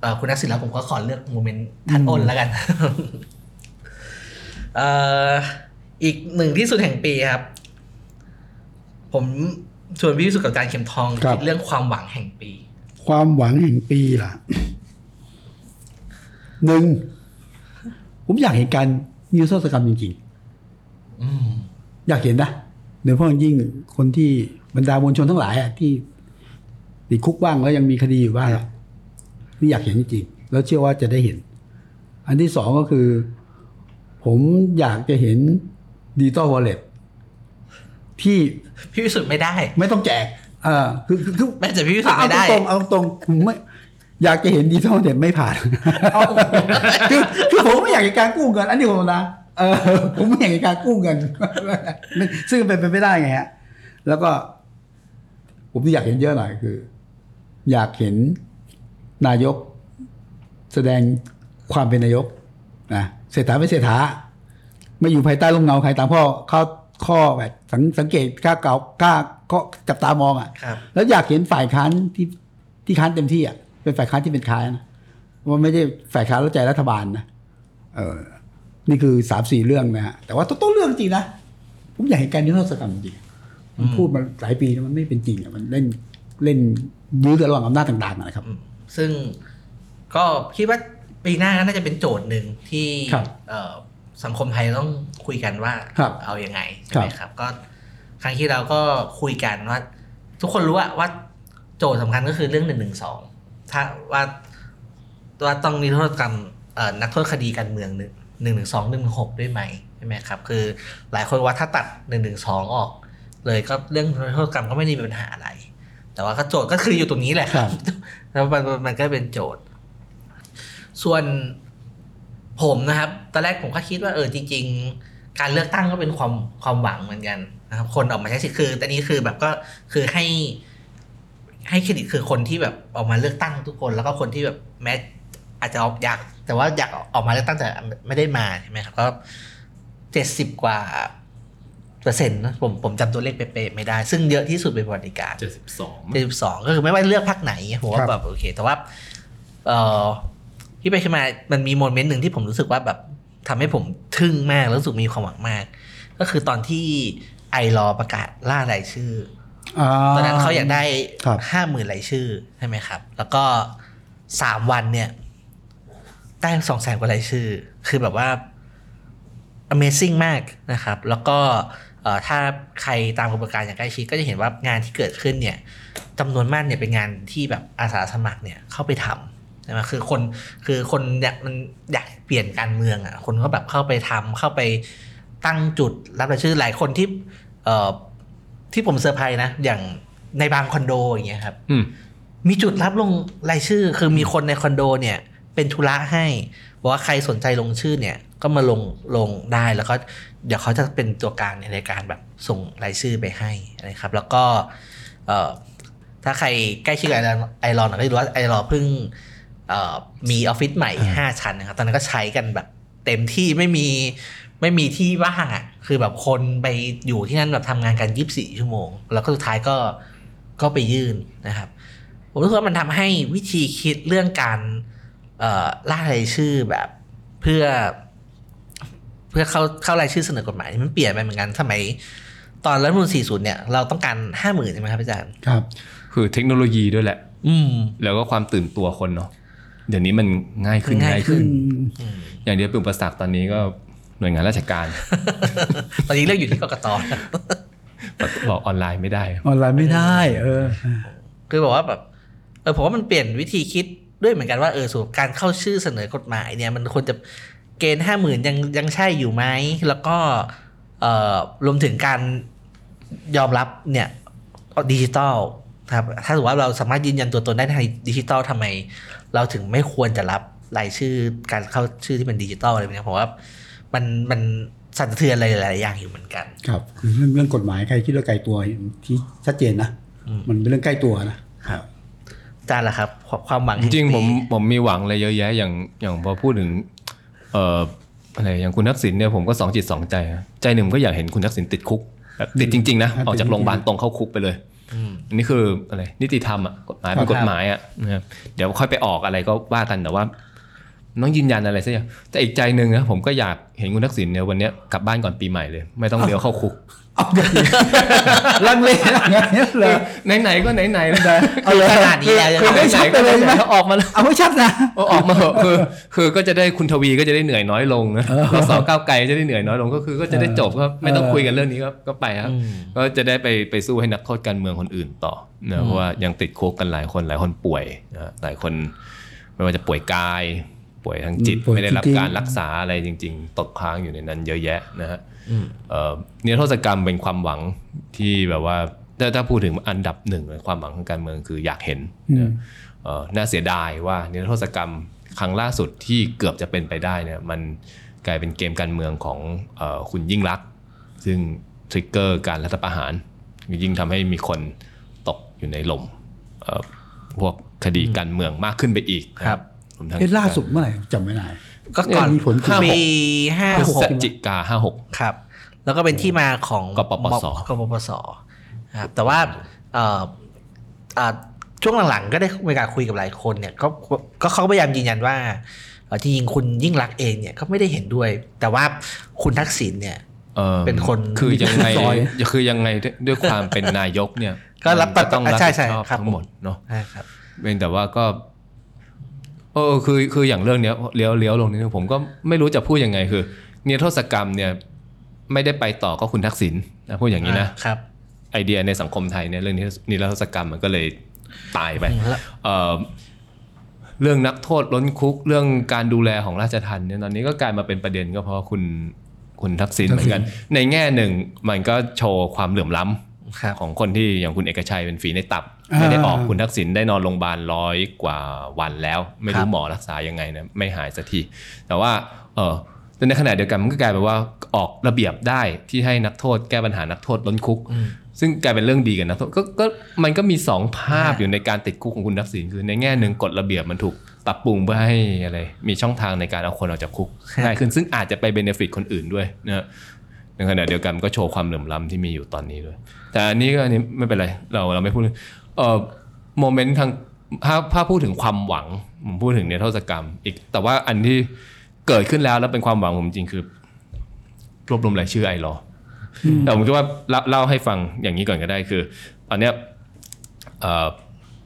เอ่อคุณนักศิลป์แล้วผมก็ขอเลือก moment ท่านอ้นแล้วกันเอ่ออีกหนึ่งที่สุดแห่งปีครับ ผม ชวนพี่วิสุทธ์กับอาจารย์เข็มทองครับคิดเรื่องความหวังแห่งปี ความหวังแห่งปีล่ะหนึ่งผมอยากเห็นการนิรโทษกรรมจริงอืมๆอยากเห็นนะโดยเฉพาะอย่างยิ่งคนที่บรรดามวลชนทั้งหลายอะที่ติดคุกบ้างแล้วยังมีคดีอยู่บ้างอะนี่อยากเห็นจริงๆแล้วเชื่อว่าจะได้เห็น อันที่สองก็คือ ผมอยากจะเห็นดิจิตอลวอลเล็ต ที่พี่วิสุทธ์ไม่ได้ ไม่ต้องแจกเออคือคือคือแม้แต่พี่วิสุทธ์เอาไม่ได้ตรงๆเอาตรงๆผมไม่อยากจะเห็นดิจิทัลเน็ตไม่ผ่านคือคือผมไม่อยากเห็นการกู้เงินอันนี้ผมนะเออผมไม่อยากเห็นการกู้เงิน ซึ่งเป็นไปไม่ได้ไงฮะ แล้วก็ ผมที่อยากเห็นเยอะหน่อยคือ อยากเห็นนายก แสดงความเป็นนายกนะเศรษฐาไม่เศรษฐาไม่อยู่ภายใต้ร่มเงาใครตามข้อข้อ ข้อแบบสังสังเกตกล้าเก่ากล้าก็จับตามองอะ ครับ แล้วอยากเห็นฝ่ายค้านที่ที่ค้านเต็มที่อะเป็นฝ่ายค้านที่เป็นค้านนะว่าไม่ได้ฝ่ายค้านแล้วใจรัฐบาลนะเออนี่คือสามสี่เรื่องนะฮะแต่ว่าต้องต้องเรื่องจริงนะผมอยากเห็นการนิรโทษกรรมจริงมันพูดมาหลายปีแล้วมันไม่เป็นจริงอะมันเล่นเล่นยื้อกันระหว่างอำนาจต่างๆอะนะครับอืมซึ่งก็คิดว่าปีหน้าน่าจะเป็นโจทย์หนึ่งที่ครับ เอ่อ สังคมไทยต้องคุยกันว่าครับเอาอยัางไงใช่ไหมครับครับ ก็ครั้งที่เราก็คุยกันว่า ทุกคนรู้ว่าว่าโจทย์สำคัญก็คือเรื่องหนึ่งหนึ่งสองถ้าว่าว่าต้องนิรโทษกรรมเอ่อนักโทษคดีการเมืองหนึ่งหนึ่งหนึ่งสองหนึ่งหกด้วยไหมใช่ไหมครับ คือหลายคนว่าถ้าตัดหนึ่งหนึ่งสองออก เลยก็เรื่องโทษกรรมก็ไม่ได้มีปัญหาอะไร แต่ว่าก็โจทย์ก็คืออยู่ตรงนี้แหละครับแล้วมันมันก็เป็นโจทย์ ส่วน ผมนะครับ ตอนแรกผมก็คิดว่าเออจริง ๆ การเลือกตั้งก็เป็นความความหวังเหมือนกันนะครับ คนออกมาใช้สิทธิ์คือแต่นี้คือแบบก็คือให้ ให้เครดิตคือคนที่แบบออกมาเลือกตั้งทุกคน แล้วก็คนที่แบบแม้อาจจะออกอยาก แต่ว่าอยากออกมาเลือกตั้งแต่ไม่ได้มาใช่ไหมครับก็เจ็ดสิบกว่าเปอร์เซ็นต์นะผมผมจำตัวเลขเป๊ะๆไม่ได้ ซึ่งเยอะที่สุดเป็นประวัติการเจ็ดสิบสองเจ็ดสิบสองก็คือไม่ว่าเลือกพักไหนผมว่าครับแบบโอเค แต่ว่าเอ่อ ที่ไปขึ้นมามันมีโมเมนต์หนึ่งที่ผมรู้สึกว่าแบบทำให้ผมทึ่งมากแล้วรู้สึกมีความหวังมาก ก็คือตอนที่ไอรอประกาศล่ารายชื่อาตอนนั้นเขาอยากได้ครับห้าหมื่นรายชื่อใช่ไหมครับ แล้วก็สามวันเนี่ยได้สองแสนกว่ารายชื่อ คือแบบว่า Amazing มากนะครับ แล้วก็เอ่อถ้าใครตามกระบวนการอย่างใกล้ชิดก็จะเห็นว่างานที่เกิดขึ้นเนี่ยจำนวนมากเนี่ยเป็นงานที่แบบอาสาสมัครเนี่ยเข้าไปทำใช่ไหมคือคนคือคนอยากมันอยากเปลี่ยนการเมืองอะคนก็แบบเข้าไปทำเข้าไปตั้งจุดรับรายชื่อหลายคนที่เอ่อที่ผมเซอร์ไพรส์นะ อย่างในบางคอนโดอย่างเงี้ยครับอืมมีจุดรับลงรายชื่อ คือมีคนในคอนโดเนี่ย เป็นธุระให้บอกว่าใครสนใจลงชื่อเนี่ย ก็มาลงลงได้แล้วก็เดี๋ยวเขาจะเป็นตัวกลางในการแบบส่งรายชื่อไปให้นะครับ แล้วก็เอ่อถ้าใครใกล้ชิดกับไอรอนก็จะรู้ว่าไอรอนเพิ่งเอ่อ มีออฟฟิศใหม่ 5 ชั้นนะครับ ตอนนั้นก็ใช้กันแบบเต็มที่ไม่มีไม่มีที่ว่างอะ คือแบบคนไปอยู่ที่นั่นแบบทำงานกัน24ชั่วโมง แล้วก็สุดท้ายก็ก็ไปยื่นนะครับ ผมรู้สึกว่ามันทำให้วิธีคิดเรื่องการเอ่อล่ารายชื่อแบบเพื่อ เพื่อเข้าเข้ารายชื่อเสนอกฎหมายมันเปลี่ยนไปเหมือนกันสมัยตอนรัฐธรรมนูล40 เนี่ย เราต้องการห้าหมื่นใช่ไหมครับอาจารย์ ครับ คือเทคโนโลยีด้วยแหละ อืม แล้วก็ความตื่นตัวคนเนาะ เดี๋ยวนี้มันง่ายขึ้นง่ายง่ายขึ้ขึ้นนอย่างเดียวเป็นอุปสรรคตอนนี้ก็หน่วยงานราชการ ตอนนี้เรื่องอยู่ที่กกตบอกออนไลน์ไม่ได้ ออนไลน์ไม่ได้ เออ คือบอกว่าแบบเออผมว่ามันเปลี่ยนวิธีคิดด้วยเหมือนกันว่าเออสู่การเข้าชื่อเสนอกฎหมายเนี่ย มันควรจะเกณฑ์ห้าหมื่นยังยังใช่อยู่ไหมแล้วก็เอ่อรวมถึงการยอมรับเนี่ยดิจิตอลครับถ้าถือว่าเราสามารถยืนยันตัวตนได้ในดิจิตอลทำไม เราถึงไม่ควรจะรับรายชื่อการเข้าชื่อที่เป็นดิจิตอลอะไรแบบเนี้ยผมว่ามันมันสั่นสะเทือนอะไรหลายๆอย่างอยู่เหมือนกัน ครับคือเรื่องเรื่องกฎหมายใครคิดว่าไกลตัวที่ชัดเจนนะอืมมันเป็นเรื่องใกล้ตัวนะครับอาจารย์ล่ะครับ ความหวังจแห่ริงๆผมปีผมมีหวังอะไรเยอะแยะอย่างอย่างพอพูดถึง เอ่ออะไรอย่างคุณทักษิณเนี่ยผมก็สองจิตสองใจนะใจหนึ่งก็อยากเห็นคุณทักษิณติดคุกแบบติดจริงๆนะครับออกจากโรงพยาบาลตรงเข้าคุกไปเลย อืมอันนี้คืออะไรนิติธรรมอะกฎหมายเป็นครับกฎหมายอะนะครับเดี๋ยวค่อยไปออกอะไรก็ว่ากันแต่ว่าต้องยืนยันอะไรสักอย่างแต่อีกใจหนึ่งนะผมก็อยากเห็นคุณทักษิณเนี่ยวันเนี้ยกลับบ้านก่อนปีใหม่เลย ไม่ต้องเลี้ยวเข้าคุก เอาเดี๋ยวลังเลอะไรเงี้ยเลยไหนๆก็ไหนๆแล้วเอาเลยขนาดนี้แล้วคือเอาให้ไหนชัดๆไปก็เลยไหนไหมๆเขาออกมาแล้วเอาให้ชัดนะเอาออกมาเถอะคือคือก็จะได้คุณทวีก็จะได้เหนื่อยน้อยลงนะเออเราสอก้าวไกลจะได้เหนื่อยน้อยลงก็คือ ก็จะได้จบก็ไม่ต้องเออคุยกันเรื่องนี้ก็ก็ไปครับอืมก็จะได้ไปไปสู้ให้นักโทษการเมืองคนอื่นต่อนะเพราะว่ายังติดคุกกันหลายคนหลายคนป่วยนะหลายคนไม่ว่าจะป่วยกาย ป่วยทางจิตป่วยไม่ได้รับจริงๆการรักษาอะไรจริง ๆ ตกค้างอยู่ในนั้นเยอะแยะนะฮะอืม เอ่อนิรโทษกรรมเป็นความหวังที่แบบว่าถ้าถ้าพูดถึงอันดับหนึ่งเลยความหวังของการเมืองคืออยากเห็นอืมนะเอ่อน่าเสียดายว่านิรโทษกรรมครั้งล่าสุดที่เกือบจะเป็นไปได้เนี่ยมันกลายเป็นเกมการเมืองของเออคุณยิ่งรักษณ์ซึ่งทริกเกอร์การรัฐประหาร ยิ่งทำให้มีคนตกอยู่ในหล่มเอ่อพวกคดีการเมืองมากขึ้นไปอีกนะครับรวมทั้งเอ๊ะล่าสุดเมื่อไหร่จำไม่ได้ ก็ก่อนมีผลปีห้าพฤหศกจิกาห้าหกครับ แล้วก็เป็นที่มาของกปปสกปปสครับแต่ว่าเอ่อเอ่อช่วงหลังๆ ก็ได้มีการคุยกับหลายคนเนี่ยก็ก็เขาพยายามยืนยันว่าเอ่อที่จริงคุณยิ่งรักษณ์เองเนี่ยก็ไม่ได้เห็นด้วย แต่ว่าคุณทักษิณเนี่ยอ่อเป็นคนคือยังไงซอยคือยังไงด้วยด้วยความเป็นนายกเนี่ย ก็รับมันต้องรับใช่ผิดใช่ชอบครับทั้งหมดเนาะใช่ครับเป็นแต่ว่าก็ เออคือคืออย่างเรื่องเนี้ยเลี้ยวเลี้ยวลงนิดนึงผมก็ไม่รู้จะพูดยังไงคือนิรโทษกรรมเนี่ยไม่ได้ไปต่อก็คุณทักษิณนะพูดอย่างนี้นะครับไอเดียในสังคมไทยเนี่ยเรื่องนี้นิรโทษกรรมมันก็เลยตายไปอืมแล้วเอ่อเรื่องนักโทษล้นคุกเรื่องการดูแลของราชทัณฑ์เนี่ยตอนนี้ก็กลายมาเป็นประเด็นก็เพราะว่าคุณคุณทักษิณเหมือนกัน ในแง่หนึ่งมันก็โชว์ความเหลื่อมล้ำครับของคนที่อย่างคุณเอกชัยเป็นฝีในตับอ่า ไม่ได้ออกคุณทักษิณได้นอนโรงพยาบาลร้อยกว่าวันแล้ว ไม่ครัรู้บหมอรักษายังไงนะไม่หายสักที แต่ว่าเออแต่ในขณะเดียวกันมันก็กลายเป็นว่าออกระเบียบได้ที่ให้นักโทษแก้ปัญหานักโทษล้นคุกอืมซึ่งกลายเป็นเรื่องดีกันนะก็ก็มันก็มีสองภาพอ่าอยู่ในการติดคุกของคุณทักษิณคือในแง่หนึ่งกฎระเบียบมันถูกปรับปรุงเพื่อให้อะไรมีช่องทางในการเอาคนออกจากคุกง่ายขึ้นซึ่งอาจจะไปเบนฟิตคนอื่นด้วยนะในขณะเดียวกันก็โชว์ความเหลื่อมล้ำที่มีอยู่ตอนนี้ด้วย แต่อันนี้ก็อันนี้ไม่เป็นไรเราเราไม่พูด เอ่อโมเมนต์ทางถ้าถ้าพูดถึงความหวังผมพูดถึงเนโทษกรรม อีกแต่ว่าอันที่เกิดขึ้นแล้วแล้วเป็นความหวังผมจริงคือ รวบรวมรายชื่อไอรอแต่ผมคิดว่าเล่าเล่าให้ฟังอย่างนี้ก่อนก็ได้คือ ตอนเนี้ยเอ่อ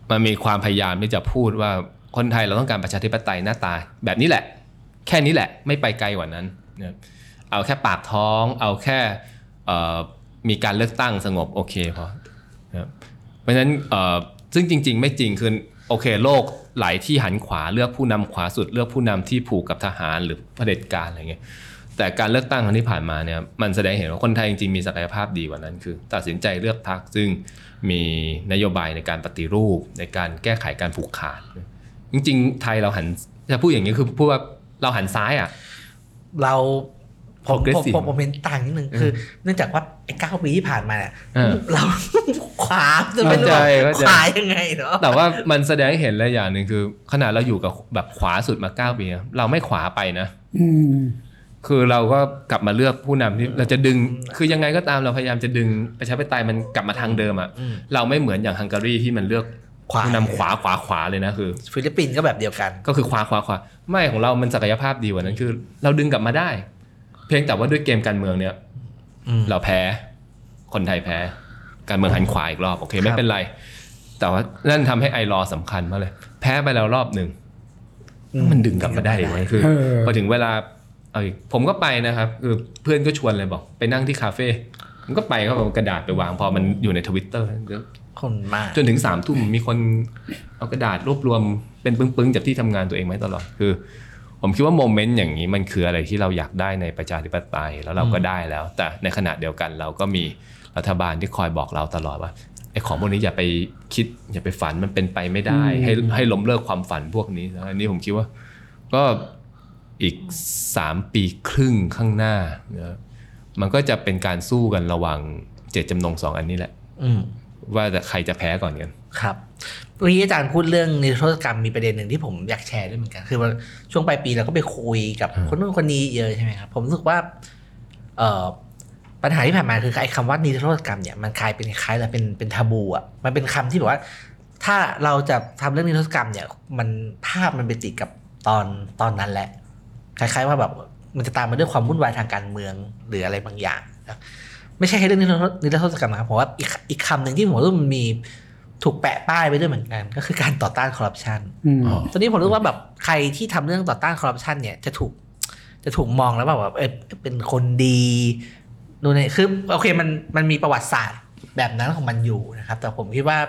มันมีความพยายามที่จะพูดว่าคนไทยเราต้องการประชาธิปไตยหน้าตา แบบนี้แหละ แค่นี้แหละ ไม่ไปไกลกว่านั้นเอาแค่ปากท้อง เอาแค่มีการเลือกตั้งสงบโอเคพอ เพราะฉะนั้นซึ่งจริง ๆ ไม่จริงคือโอเคโลกหลายที่หันขวาเลือกผู้นำขวาสุดเลือกผู้นำที่ผูกกับทหารหรือเผด็จการอะไรเงี้ยแต่การเลือกตั้งครั้งที่ผ่านมาเนี่ยมันแสดงเห็นว่าคนไทยจริงๆมีศักยภาพดีกว่านั้นคือ ตัดสินใจเลือกพรรคซึ่งมีนโยบายในการปฏิรูป ในการแก้ไขการผูกขาด จริง ๆ ไทยเราหันจะพูดอย่างนี้คือพูดว่าเราหันซ้ายอะเรา ผมผม Progressive ผมผมเห็นต่างนิดนึงคือ เนื่องจากว่าไอ้เก้าปีที่ผ่านมาเนี่ยเออเราขวาจะไม่รู้เข้าใจว่าเข้าใจขวายังไงเนาะแต่ว่ามันแสดงให้เห็นอะไรอย่างหนึ่งคือ ขนาดเราอยู่กับแบบขวาสุดมาเก้าปีอะเราไม่ขวาไปนะอืมคือเราก็กลับมาเลือกผู้นำที่เราจะดึง คือยังไงก็ตามเราพยายามจะดึงประชาธิปไตยมันกลับมาทางเดิมอะอืมเราไม่เหมือนอย่างฮังการีที่มันเลือกขวาผู้นำขวาขวาขวาเลยนะคือ ฟิลิปปินส์ก็แบบเดียวกัน ก็คือขวาขวาขวาไม่ของเรามันศักยภาพดีกว่านั้นคือ เราดึงกลับมาได้ เพียงแต่ว่าด้วยเกมการเมืองเนี่ยอืมเราแพ้ คนไทยแพ้ การเมืองหันขวาอีกรอบโอเค ไม่เป็นไร แต่ว่านั่นทำให้ไอรอว์สำคัญมากเลย แพ้ไปแล้วรอบหนึ่งมันดึงกลับมาได้อีกไหมคือเออพอถึงเวลาเอาอีกผมก็ไปนะครับคือเพื่อนก็ชวนเลยบอก ไปนั่งที่คาเฟ่ผมก็ไปเขาเอากระดาษไปวางพอมันอยู่ในทวิตเตอร์คนมากจนถึงสามทุ่มมีคนเอากระดาษรวบรวมเป็นปึ้งๆจากที่ทำงานตัวเองไว้ตลอดคือ ผมคิดว่าโมเมนต์อย่างนี้มันคืออะไรที่เราอยากได้ในประชาธิปไตยแล้วเราก็ได้แล้ว แต่ในขณะเดียวกันเราก็มีรัฐบาลที่คอยบอกเราตลอดว่าไอ้ของพวกนี้อย่าไปคิดอย่าไปฝันมันเป็นไปไม่ได้ ให้ให้ล้มเลิกความฝันพวกนี้นะอันนี้ผมคิดว่าก็อีกสามปีครึ่งข้างหน้านะมันก็จะเป็นการสู้กันระหว่างเจตจำนงสองอันนี้แหละอืมว่าแต่ใครจะแพ้ก่อนกันครับ เมื่อกี้อาจารย์พูดเรื่องนิรโทษกรรมมีประเด็นหนึ่งที่ผมอยากแชร์ด้วยเหมือนกัน คือว่าช่วงปลายปีเราก็ไปคุยกับอ่าคนนู้นคนนี้เยอะใช่ไหมครับ ผมรู้สึกว่า เอ่อปัญหาที่ผ่านมาคือไอ้คำว่านิรโทษกรรมเนี่ยมันกลายเป็นคล้ายๆแล้วเป็นเป็นทาบูอะมันเป็นคำที่แบบว่า ถ้าเราจะทำเรื่องนิรโทษกรรมเนี่ย มันภาพมันไปติดกับตอนตอนนั้นแหละ คล้ายๆว่าแบบมันจะตามมาด้วยความวุ่นวายทางการเมืองหรืออะไรบางอย่างนะไม่ใช่แค่เรื่องนิรโทษนิรโทษกรรมนะครับผมว่าอีกอีกคำหนึ่งที่ผมว่ามันมี ถูกแปะป้ายไปด้วยเหมือนกัน ก็คือการต่อต้านคอร์รัปชันอืมตอนนี้ผมรู้ว่าแบบใครที่ทำเรื่องต่อต้านคอร์รัปชันเนี่ยจะถูกจะถูกมองแล้วแบบว่าเอยเป็นคนดีดูในคือโอเคมันมันมีประวัติศาสตร์แบบนั้นของมันอยู่นะครับ แต่ผมคิดว่า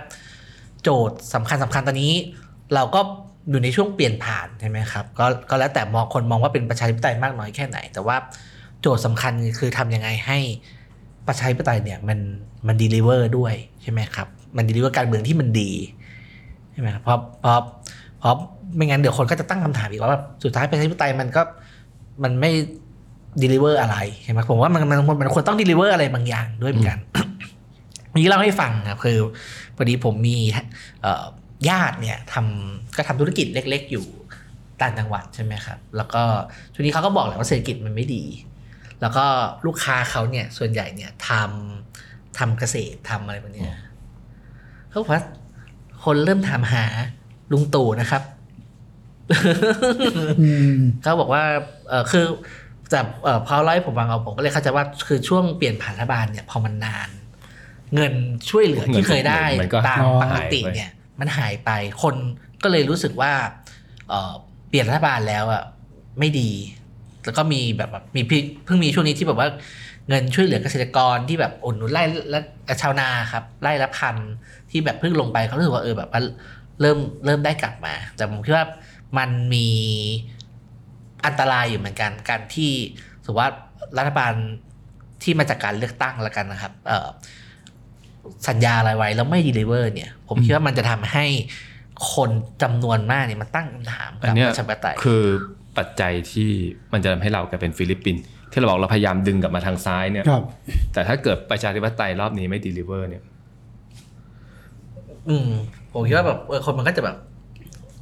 โจทย์สำคัญสำคัญตอนนี้ เราก็อยู่ในช่วงเปลี่ยนผ่านใช่ไหมครับก็ก็แล้วแต่มองคนมองว่าเป็นประชาธิปไตยมากน้อยแค่ไหน แต่ว่าโจทย์สำคัญคือทำยังไงให้ประชาธิปไตยเนี่ยมันมัน deliver ด้วยใช่ไหมครับ มัน deliver การเมืองที่มันดีใช่ไหมครับเพราะเพราะเพราะไม่งั้นเดี๋ยวคนก็จะตั้งคำถามอีกว่าแบบสุดท้ายประชาธิปไตยมันก็มันไม่ด e ลิเวอร์อะไรใช่ไหมผมว่ามันมันมันควรต้องด e ลิเวอร์อะไรบางอย่างด้วยเหมือนกันวันนี้เล่าให้ฟังครับคือพอดีผมมีญาติเนี่ยทำก็ทำธุรกิจเล็ก ๆ อยู่ต่างจังหวัดใช่ไหมครับ แล้วก็ช่วงนี้เขาก็บอกแหละว่าเศรษฐกิจมันไม่ดี แล้วก็ลูกค้าเขาเนี่ยส่วนใหญ่เนี่ยทำทำเกษตรทำอะไรแบบเนี้ย เขาบอกว่าคนเริ่มถามหาลุงตู่นะครับอืมเขาบอกว่าเออคือจากเออพอเล่าให้ผมฟังเอาผมก็เลยเข้าใจว่าคือช่วงเปลี่ยนผ่านรัฐบาลเนี่ยพอมันนาน เงินช่วยเหลือที่เคยได้มันก็ตามอ๋อปกติเนี่ย มันหายไปคนก็เลยรู้สึกว่าเออเปลี่ยนรัฐบาลแล้วอะไม่ดี แล้วก็มีแบบว่ามีพี่เพิ่งมีช่วงนี้ที่แบบว่า เงินช่วยเหลือเกษตรกรที่แบบอุดหนุนไร่ละชาวนาครับไร่ละพันที่แบบเพิ่งลงไปเขารู้สึกว่าเออแบบว่าเริ่มเริ่มได้กลับมา แต่ผมคิดว่ามันมีอันตรายอยู่เหมือนกัน การที่สมมติว่ารัฐบาลที่มาจากการเลือกตั้งแล้วกันนะครับ เอ่อสัญญาอะไรไว้แล้วไม่ดีลิเวอร์เนี่ย ผมคิดว่ามันจะทำให้คนจำนวนมากเนี่ยมันตั้งคำถามอักับนเนี้ยประชาธิปไตยคือปัจจัยที่มันจะทำให้เรากลายเป็นฟิลิปปินส์ ที่เราบอกเราพยายามดึงกลับมาทางซ้ายเนี่ยครับแต่ถ้าเกิดประชาธิปไตยรอบนี้ไม่ deliver เนี่ย อืมผมคิดว่าแบบเออคนมันก็จะแบบ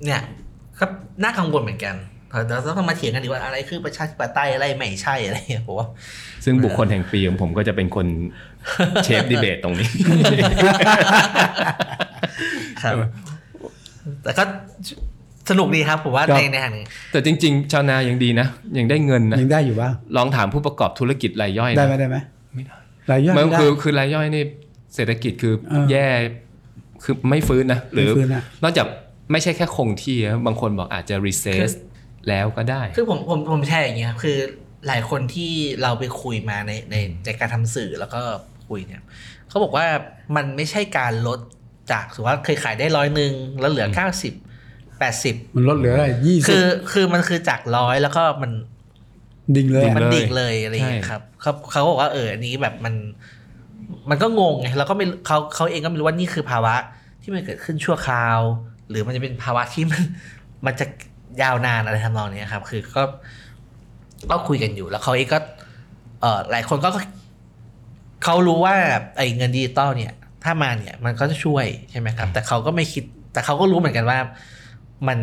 เนี่ยก็น่ากังวลเหมือนกันเราต้องมาเถียงกันดีว่าอะไรคือประชาธิปไตยอะไรไม่ใช่อะไรอย่างเงี้ยผมว่าซึ่งบุคคลแห่งปีของผมก็จะเป็นคน shape debate ตรงนี้ครับแต่ก็ สนุกดีครับผมว่าครับในในทางหนึ่งแต่จริง ๆ ชาวนายังดีนะยังได้เงินนะยังได้อยู่บ้างลองถามผู้ประกอบธุรกิจรายย่อยนะได้ไหมได้ไหมไม่ได้รายย่อยมันไม่ได้คือคือรายย่อยนี่เศรษฐกิจคือเออแย่คือไม่ฟื้นนะหรือไม่ฟื้นอะนอกจากไม่ใช่แค่คงที่นะบางคนบอกอาจจะ recess แล้วก็ได้ คือผมผมผมแช่อย่างเงี้ยครับคือหลายคนที่เราไปคุยมาในในในการทำสื่อแล้วก็คุยเนี่ยเขาบอกว่ามันไม่ใช่การลดจากสมมติว่าเคยขายได้ร้อยหนึ่งแล้วเหลือเก้าสิบแปดสิบมันลดเหลืออะไรยี่สิคืบอคือมันคือจากร้อยแล้วก็มันดิ่งเลยดิ่อะงมันเลยดิ่งเลยอะไรอย่างเงี้ยใช่ครับเขาเขาบอกว่าเอออันนี้แบบมัน มันก็งงไงแล้วก็ไม่เขาเขาเองก็ไม่รู้ว่านี่คือภาวะที่มันเกิดขึ้นชั่วคราว หรือมันจะเป็นภาวะที่มัน มันจะยาวนานอะไรทำนองเนี้ยครับ คือก็ก็คุยกันอยู่แล้วเขาเองก็ เออหลายคนก็เขารู้ว่าไอ้เงินดิจิตอลเนี่ย ถ้ามาเนี่ย มันก็จะช่วยใช่ไหมครับ แต่เขาก็ไม่คิด แต่เขาก็รู้เหมือนกันว่า มัน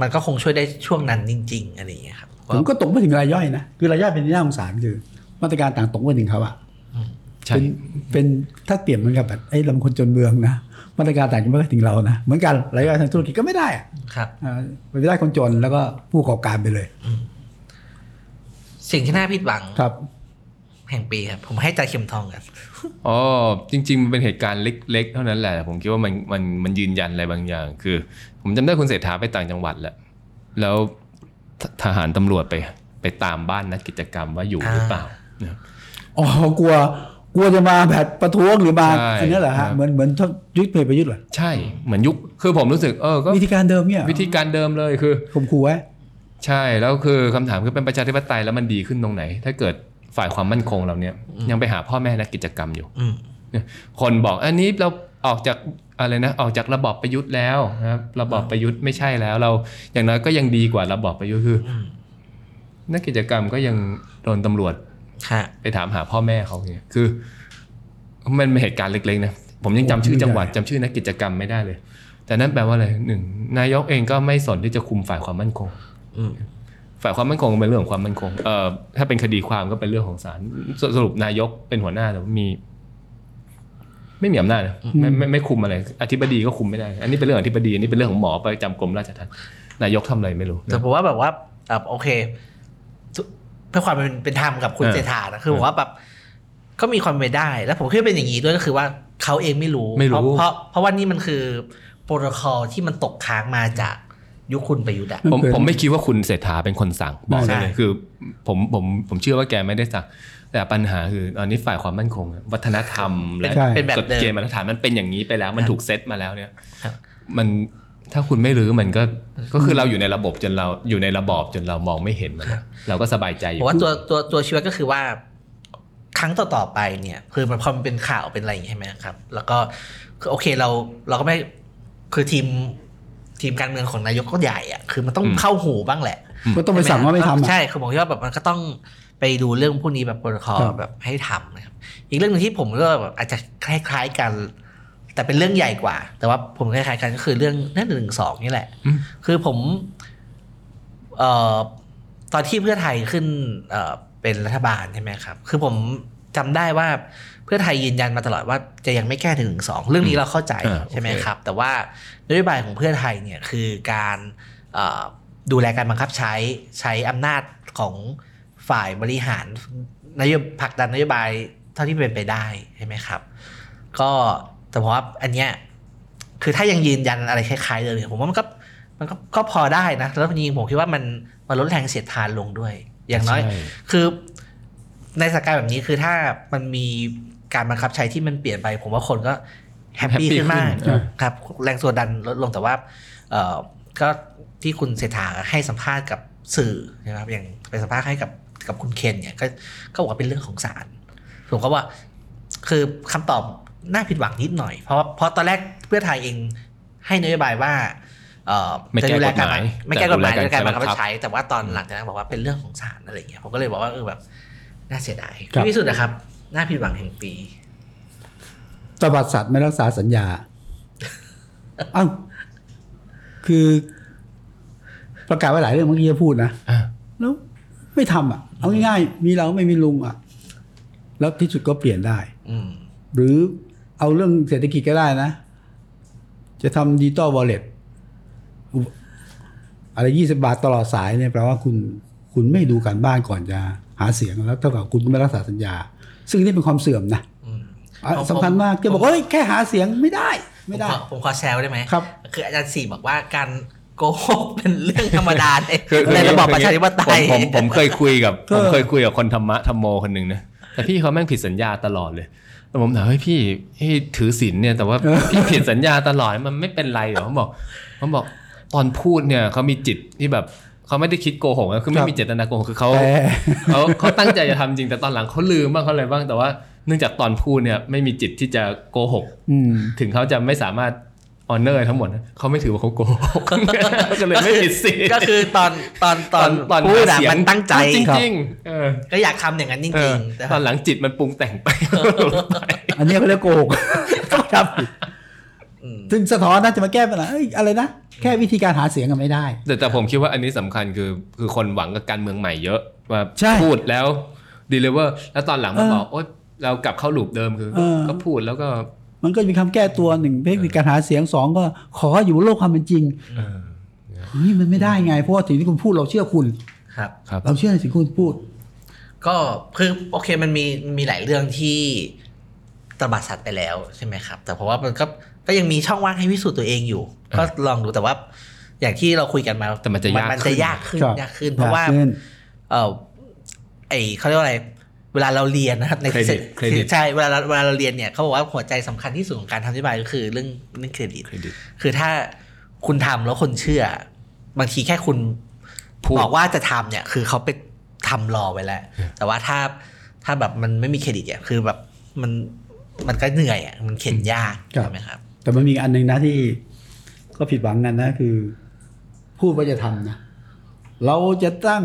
มันก็คงช่วยได้ช่วงนั้นจริง ๆอะไรอย่างเงี้ยครับผมก็ตกไปถึงรายย่อยนะคือรายย่อยเป็นที่น่าสงสารคือ มาตรการต่างตกไปถึงเขาอะใช่เป็นเป็นถ้าเปรียบเหมือนกับแบบไอ้ลำคนจนเมืองนะมาตรการต่างจะไม่ค่อยถึงเรานะเหมือนกันรายย่อยทางธุรกิจก็ไม่ได้อะครับอ่าไปได้คนจนแล้วก็ผู้ประกอบการไปเลย สิ่งที่น่าผิดหวังครับ แห่งปีครับผมให้จ่าเข็มทองกันอ๋อจริง ๆ มันเป็นเหตุการณ์เล็ก ๆ เท่านั้นแหละ ผมคิดว่ามันมันมันยืนยันอะไรบางอย่าง คือ ผมจำได้คุณเศรษฐาไปต่างจังหวัดแหละแล้วททหารตำรวจไป ไปตามบ้านนักกิจกรรมว่าอยู่หรือเปล่านะครับอ๋อกลัวกลัวจะมาแบบประท้วงหรือมาใช่อันนี้เหรอครัฮะบเหมือนเหมือนยุทธเพลประยุทธ์เหรอใช่เหมือนยุคคือผมรู้สึกเออก็วิธีการเดิมเนี่ยวิธีการเดิมเลยคือข่มขู่ไว้ใช่แล้วคือคำถามคือเป็นประชาธิปไตยแล้วมันดีขึ้นตรงไหน ถ้าเกิด ฝ่ายความมั่นคงเราเนี่ยยังไปหาพ่อแม่นักกิจกรรมอยู่อืมเนี่ยคนบอกอันนี้เราออกจากอะไรนะออกจากระบอบประยุทธ์แล้วนะครับระบอบประยุทธ์ไม่ใช่แล้ว เราอย่างน้อยก็ยังดีกว่าระบอบประยุทธ์คืออมนักกิจกรรมก็ยังโดนตำรวจค่ะไปถามหาพ่อแม่เขาเนี่ยคือ มันเป็นเหตุการณ์เล็กๆนะผมยังจำชื่อจังหวัดจำชื่อนักกิจกรรมไม่ได้เลย แต่นั่นแปลว่าอะไรหนึ่งนายกเองก็ไม่สนที่จะคุมฝ่ายความมั่นคงอืม ฝ่ายความมั่นคงเป็นเรื่องของความมั่นคงเอ่อถ้าเป็นคดีความก็เป็นเรื่องของศาลสสรุปนายกเป็นหัวหน้าแต่ว่ามี ไม่มีอำนาจนะไม่ไม่ไม่คุมอะไรอธิบดีก็คุมไม่ได้ อันนี้เป็นเรื่องของอธิบดีอันนี้เป็นเรื่องของหมอประจำกรมราชทัณฑ์นายกทำอะไรไม่รู้แต่ผมว่าแบบว่าอะโอเคทุเพื่อความเป็นเป็นธรรมกับคุณเออเศรษฐานะคือผมว่าแบบก็มีความเป็นไปได้ แล้วผมคิดว่าเป็นอย่างนี้ด้วยก็คือว่าเขาเองไม่รู้ไม่รู้เพราะเพราะเพราะว่านี่มันคือโปรโตคอลที่มันตกค้างมาจาก ยุคคุณประยุทธ์อะผมมันเป็นผมไม่คิดว่าคุณเศรษฐาเป็นคนสั่งบอกได้เลยใช่คือผมผมผมเชื่อว่าแกไม่ได้สั่งแต่ปัญหาคือตอนนี้ฝ่ายความมั่นคง วัฒนธรรมและใช่เป็นแบบกฎเดิมเกณฑ์มาตรฐานมันเป็นอย่างนี้ไปแล้ว มันถูกเซตมาแล้วเนี่ยครับมันถ้าคุณไม่รื้อมันก็ก็คือเราอยู่ในระบบจนเราอยู่ในระบอบจนเรามองไม่เห็นมันนะเราก็สบายใจอผยู่มว่าตัวตัวตัวชีวิตก็คือว่า ครั้งต่อๆไปเนี่ยคือมันพอมันเป็นข่าวเป็นอะไรอย่างงี้ใช่ไหมครับ แล้วก็คือโอเคเราเราก็ไม่คือทีม ทีมการเมืองของนายกก็ใหญ่อะคือมันต้องเข้าหูบ้างแหละก็ต้องไปสั่งว่าไม่ทำอะใช่คือผมคิดว่าแบบมันก็ต้องไปดูเรื่องพวกนี้แบบโปรโตคอลครับแบบให้ทำนะครับอีกเรื่องหนึงที่ผมก็แบบอาจจะคล้าย ๆกัน แต่เป็นเรื่องใหญ่กว่า แต่ว่าผมคล้ายๆกันก็คือเรื่องนั่นหนึ่งสองนี่แหละอืมคือผมเอ่อตอนที่เพื่อไทยขึ้นเอ่อเป็นรัฐบาลใช่ไหมครับ คือผมจำได้ว่า เพื่อไทยยืนยันมาตลอดว่าจะยังไม่แก้ถึงหนึ่งสองเรื่องนี้เราเข้าใจอ่าใช่ไหมโอเคครับ แต่ว่านโยบายของเพื่อไทยเนี่ยคือการเอ่อดูแลการบังคับใช้ใช้อำนาจของฝ่ายบริหารนโยบผลักดันนโยบายเท่าที่เป็นไปได้ใช่ไหมครับ ก็แต่ผมว่าอันเนี้ยคือถ้ายังยืนยันอะไรคล้ายๆเดิมเนี่ยผมว่ามันก็มันก็ก็พอได้นะแล้วจริงๆผมคิดว่ามันมันลดแรงเสียดทานลงด้วย อย่างน้อยใช่คือในสถานการณ์แบบนี้คือถ้ามันมี การบังคับใช้ที่มันเปลี่ยนไป ผมว่าคนก็แฮปปี้ Happy ขึ้นมากขึ้นครับ แรงส่วนดันลดลงแต่ว่าเอ่อก็ที่คุณเศรษฐาให้สัมภาษณ์กับสื่อนะครับอย่างไปสัมภาษณ์ให้กับกับคุณเคนเนี่ยก็ก็บอกว่าเป็นเรื่องของศาลผมก็ว่า คือคำตอบน่าผิดหวังนิดหน่อย เพราะว่าเพราะตอนแรกเพื่อไทยเองให้นโยบายว่าเอ่อไม่แก้จะดูแลกฎหมายไม่แก้กฎหมายแต่ในการบังคับดูแลการใช้บังคับใช้ แต่ว่าตอนหลังจากนั้นบอกว่าเป็นเรื่องของศาลอะไรอย่างเงี้ยผมก็เลยบอกว่าเออแบบน่าเสียดายครับที่สุดนะครับ น่าผิดหวังแห่งปีตบัดสัตว์ไม่รักษาสัญญาเอ้าคือ ประกาศไว้หลายเรื่องเมื่อกี้จะพูดนะอะแล้วไม่ทำอะ เอาง่ายๆมีเราไม่มีลุงอะ แล้วที่สุดก็เปลี่ยนได้ อืมหรือเอาเรื่องเศรษฐกิจก็ได้นะ จะทำดิจิตอลวอลเล็ตอะไรยี่สิบาทตลอดสายเนี่ยแปลว่าคุณคุณไม่ดูการบ้านก่อนจะหาเสียงแล้วเท่ากับคุณไม่รักษาสัญญา ซึ่งนี่เป็นความเสื่อมนะอืมอะผมสำคัญมากจะบอกว่าเฮ้ยแค่หาเสียงไม่ได้ไม่ได้ผมขอผมขอแชร์ไว้ได้ไหมครับคืออาจารย์สี่บอกว่าการโกหกเป็นเรื่องธรรมดาในคือคือในระบอบประชาธิปไตยผมผมผมเคยคุยกับเอผมอเคยคุยกับคนธรรมะธรรมโมคนหนึ่งนะแต่พี่เขาแม่งผิดสัญญาตลอดเลยแล้วผมถามเฮ้ยพี่พี่ถือศีลเนี่ยแต่ว่าพี่ผิดสัญญาตลอดมันไม่เป็นไรเหรอเขาบอกเขาบอกตอนพูดเนี่ยเขามีจิตที่แบบ เขาไม่ได้คิดโกหกนะคือไม่มีเจตนาโกหกคือเขาแต่เขาเขาตั้งใจจะทำจริงแต่ตอนหลังเขาลืมบ้างเขาอะไรบ้างแต่ว่าเนื่องจากตอนพูดเนี่ยไม่มีจิตที่จะโกหกอืมถึงเขาจะไม่สามารถออนเนอร์ทั้งหมดนะเขาไม่ถือว่าเขาโกหกก็เลยไม่ผิดสิก็คือตอนตอนตอนตอนพูดอะหาเสียมันตั้งใจจริงๆเออก็อยากทำอย่างนั้นจเอริองๆแต่ตอนหลังจิตมันปรุงแต่งไป อันนี้เขาเรียกโกหกครับอืม ซึ่งสะท้อนน่าจะมาแก้ปัญหาเอ้ยอะไรนะ แค่วิธีการหาเสียงกันไม่ได้ แต่แต่ผมคิดว่าอันนี้สำคัญคือคือคนหวังกับการเมืองใหม่เยอะว่าใช่พูดแล้ว deliver แล้วตอนหลังมาเออบอกโอ๊ยเรากลับเข้า loop เดิมคือเออก็พูดแล้วก็ มันก็จะมีคำแก้ตัวหนึ่งเทคนิคการหาเสียงสองก็ขออยู่บนโลกความเป็นจริงเออเฮ้ยมันไม่ได้ไง เพราะว่าสิ่งที่คุณพูดเราเชื่อคุณครับครับเราเชื่อในสิ่งที่คุณพูด ก็คือโอเคมันมีมีหลายเรื่องที่ ตระบัดสัตย์ไปแล้วใช่ไหมครับ แต่เพราะว่ามันก็ก็ยังมีช่องว่างให้พิสูจน์ตัวเองอยู่ ก็ลองดูแต่ว่า อย่างที่เราคุยกันมาแต่มันจะยากมันขึ้จะนยากขึ้นครับยากขึ้น เพราะว่ายากขึ้นเออไอเขาเรียกว่าอะไรเวลาเราเรียนนะครับในเครดิตเครดิตใช่เวลาเราเวลาเราเรียนเนี่ยเขาบอกว่าหัวใจสำคัญที่สุดของการทำนโยบายก็คือเรื่องเรื่องเครดิตเครดิตคือถ้าคุณทำแล้วคนเชื่อ บางทีแค่คุณพูดบอกว่าจะทำเนี่ย คือเขาไปทำรอไว้แล้ว แต่ว่าถ้าถ้าแบบมันไม่มีเครดิตเนี่ยคือแบบมัน มันก็เหนื่อยอะมันเข็นยากครับใช่ไหมครับ แต่มันมีอันหนึ่งนะที่ ก็ผิดหวังกันนะคือ พูดว่าจะทำนะเราจะตั้ง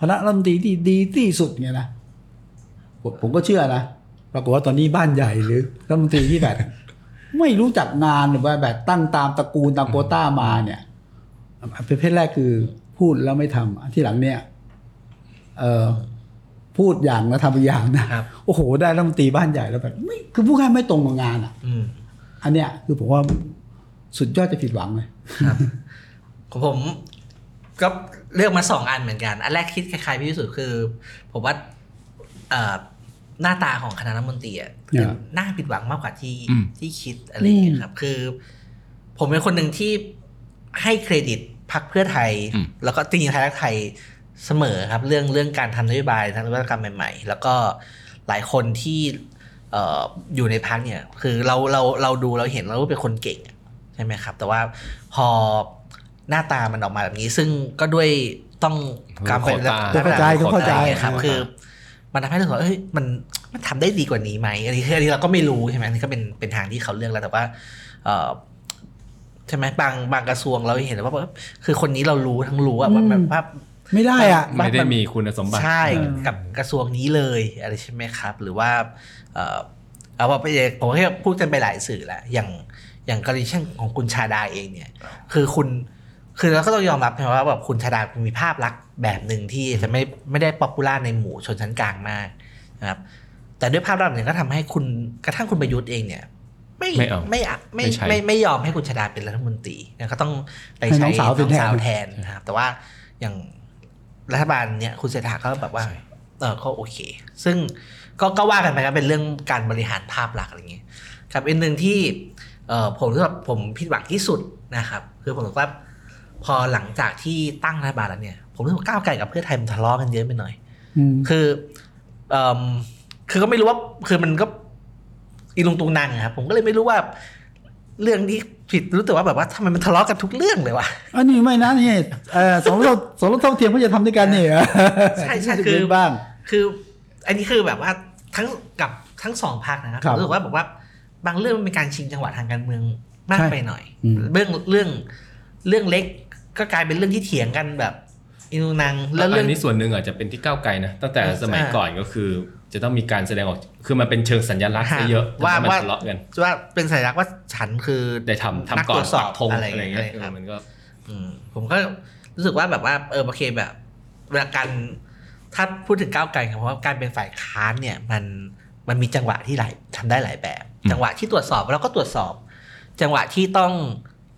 คณะรัฐมนตรีที่ดีที่สุดเงี้ยนะผมผมก็เชื่อนะปรากฏว่าตอนนี้บ้านใหญ่หรือรัฐมนตรีที่แบบไม่รู้จักงานหรือว่าแบบตั้งตามตระกูลตามโควต้ามาเนี่ยประเภทแรกคือพูดแล้วไม่ทำอันที่หลังเนี่ย เออ พูดอย่างแล้วทำอีกอย่างนะครับโอ้โห ได้รัฐมนตรีบ้านใหญ่แล้วแบบไม่คือพูดง่ายไม่ตรงกับงานอะอืมอันเนี้ยคือผมว่าสุดยอดจะผิดหวังเลยครับของผมก็เลือกมาสองอันเหมือนกัน อันแรกคิดคล้ายๆพี่ที่สุดคือ ผมว่าเอ่อหน้าตาของคณะรัฐมนตรีอะเนี่ยน่าผิดหวังมากกว่าที่อืมที่คิดอะไรอย่างเงี้ยครับ คือ ผมเป็นคนหนึ่งที่ให้เครดิตพรรคเพื่อไทยอืมแล้วก็จริงๆไทยรักไทย เสมอครับเรื่องเรื่องการทำนโยบายทางนวัตกรรมใหม่ ๆ แล้วก็หลายคนที่เอ่ออยู่ในพักเนี่ยคือเราเราเราดูเราเห็นเราเป็นคนเก่งอะใช่ไหมครับ แต่ว่าพอหน้าตามันออกมาแบบนี้ ซึ่งก็ด้วยต้องการเป็นโควต้าเข้าใจเข้าใจอะไรอย่งงี้ยครับเข้าใจคือ มันทำให้รู้สึกว่าเอ้ยมันมันทำได้ดีกว่านี้ไหมอันนี้คืออันนี้เราก็ไม่รู้ใช่ไหมอันนี้ก็เป็นเป็นทางที่เขาเลือกแล้วแต่ว่าเอ่อใช่ไหมบางบางกระทรวงเราเห็นว่าแบบคือคนนี้เรารู้ทั้งรู้อะว่าอืมแบบว่า ไม่ได้อะไม่ได้มีคุณสมบัติใช่เออกับกระทรวงนี้เลยอะไรใช่ไหมครับ หรือว่าเอ่อเอาว่าไปผมให้พูดกันไปหลายสื่อแล้วอย่างอย่างกรณีเช่นของคุณชาดาเองเนี่ย คือคุณคือเราก็ต้องยอมรับนะว่าแบบคุณชาดามีภาพลักษณ์แบบหนึ่งที่จะไม่ไม่ได้ popular ในหมู่ชนชั้นกลางมากนะครับ แต่ด้วยภาพลักษณ์เนี่ยก็ทำให้คุณกระทั่งคุณประยุทธ์เองเนี่ย ไม่ไม่เอาไม่อะไม่ไม่ใช่ไม่ไม่ยอมให้คุณชาดาเป็นรัฐมนตรีนะก็ต้องไปให้ใช้น้องสาวเป็นแทนน้องแทนนะครับ แต่ว่าอย่าง รัฐบาลเนี่ยคุณเศรษฐาก็แบบว่าเออก็โอเค ซึ่งก็ก็ว่ากันไปครับเป็นเรื่องการบริหารภาพลักษณ์อะไรอย่างเงี้ยครับอีกหนึ่งที่เออผมรู้สึกว่าผมผิดหวังที่สุดนะครับ คือผมรู้สึกว่าพอหลังจากที่ตั้งรัฐบาลแล้วเนี่ย ผมรู้สึกว่าก้าวไกลกับเพื่อไทยมันทะเลาะกันเยอะไปหน่อยอืมคือเอมคือก็ไม่รู้ว่าคือมันก็อีลุงตุงนังอะครับผมก็เลยไม่รู้ว่าเรื่องที่ ผิดรู้แต่ว่าแบบว่าทำไมมันทะเลาะกันทุกเรื่องเลยวะอันนี้ไม่นะนี่เออสองรถสองรถเท่าเทียมเขาจะทำด้วยกันเนี่ยใช่ใช่คือคือบ้าง คือ อันนี้คือแบบว่าทั้งกับทั้งสองภาคนะครับครับรู้สึกว่าแบบว่าบางเรื่องมันเป็นการชิงจังหวะทางการเมืองมากใช่ไปหน่อยอืมเรื่องเรื่องเรื่องเล็กก็กลายเป็นเรื่องที่เถียงกันแบบอินูนังแล้วอัเรื่องนนี้ส่วนหนึ่งอาจจะเป็นที่ก้าวไกลนะตั้งแต่สมัยอ่าก่อนก็คือ จะต้องมีการแสดงออก คือมันเป็นเชิงสัญลักษณ์ซะเยอะว่าทำให้มันว่าทะเลาะกันว่าเป็นสัญลักษณ์ว่าฉันคือได้ทำนักทำก่อตรนวจสอบปักธงอะไรอะไรอย่างเงี้ยอะไรครับเออมันก็อืมผมก็รู้สึกว่าแบบว่าเออโอเคแบบเวลาการถ้าพูดถึงก้าวไกลครับเพราะว่าการเป็นฝ่ายค้านเนี่ยมันมันมีจังหวะที่หลายทำได้หลายแบบอืมจังหวะที่ตรวจสอบแล้วก็ตรวจสอบ จังหวะที่ต้อง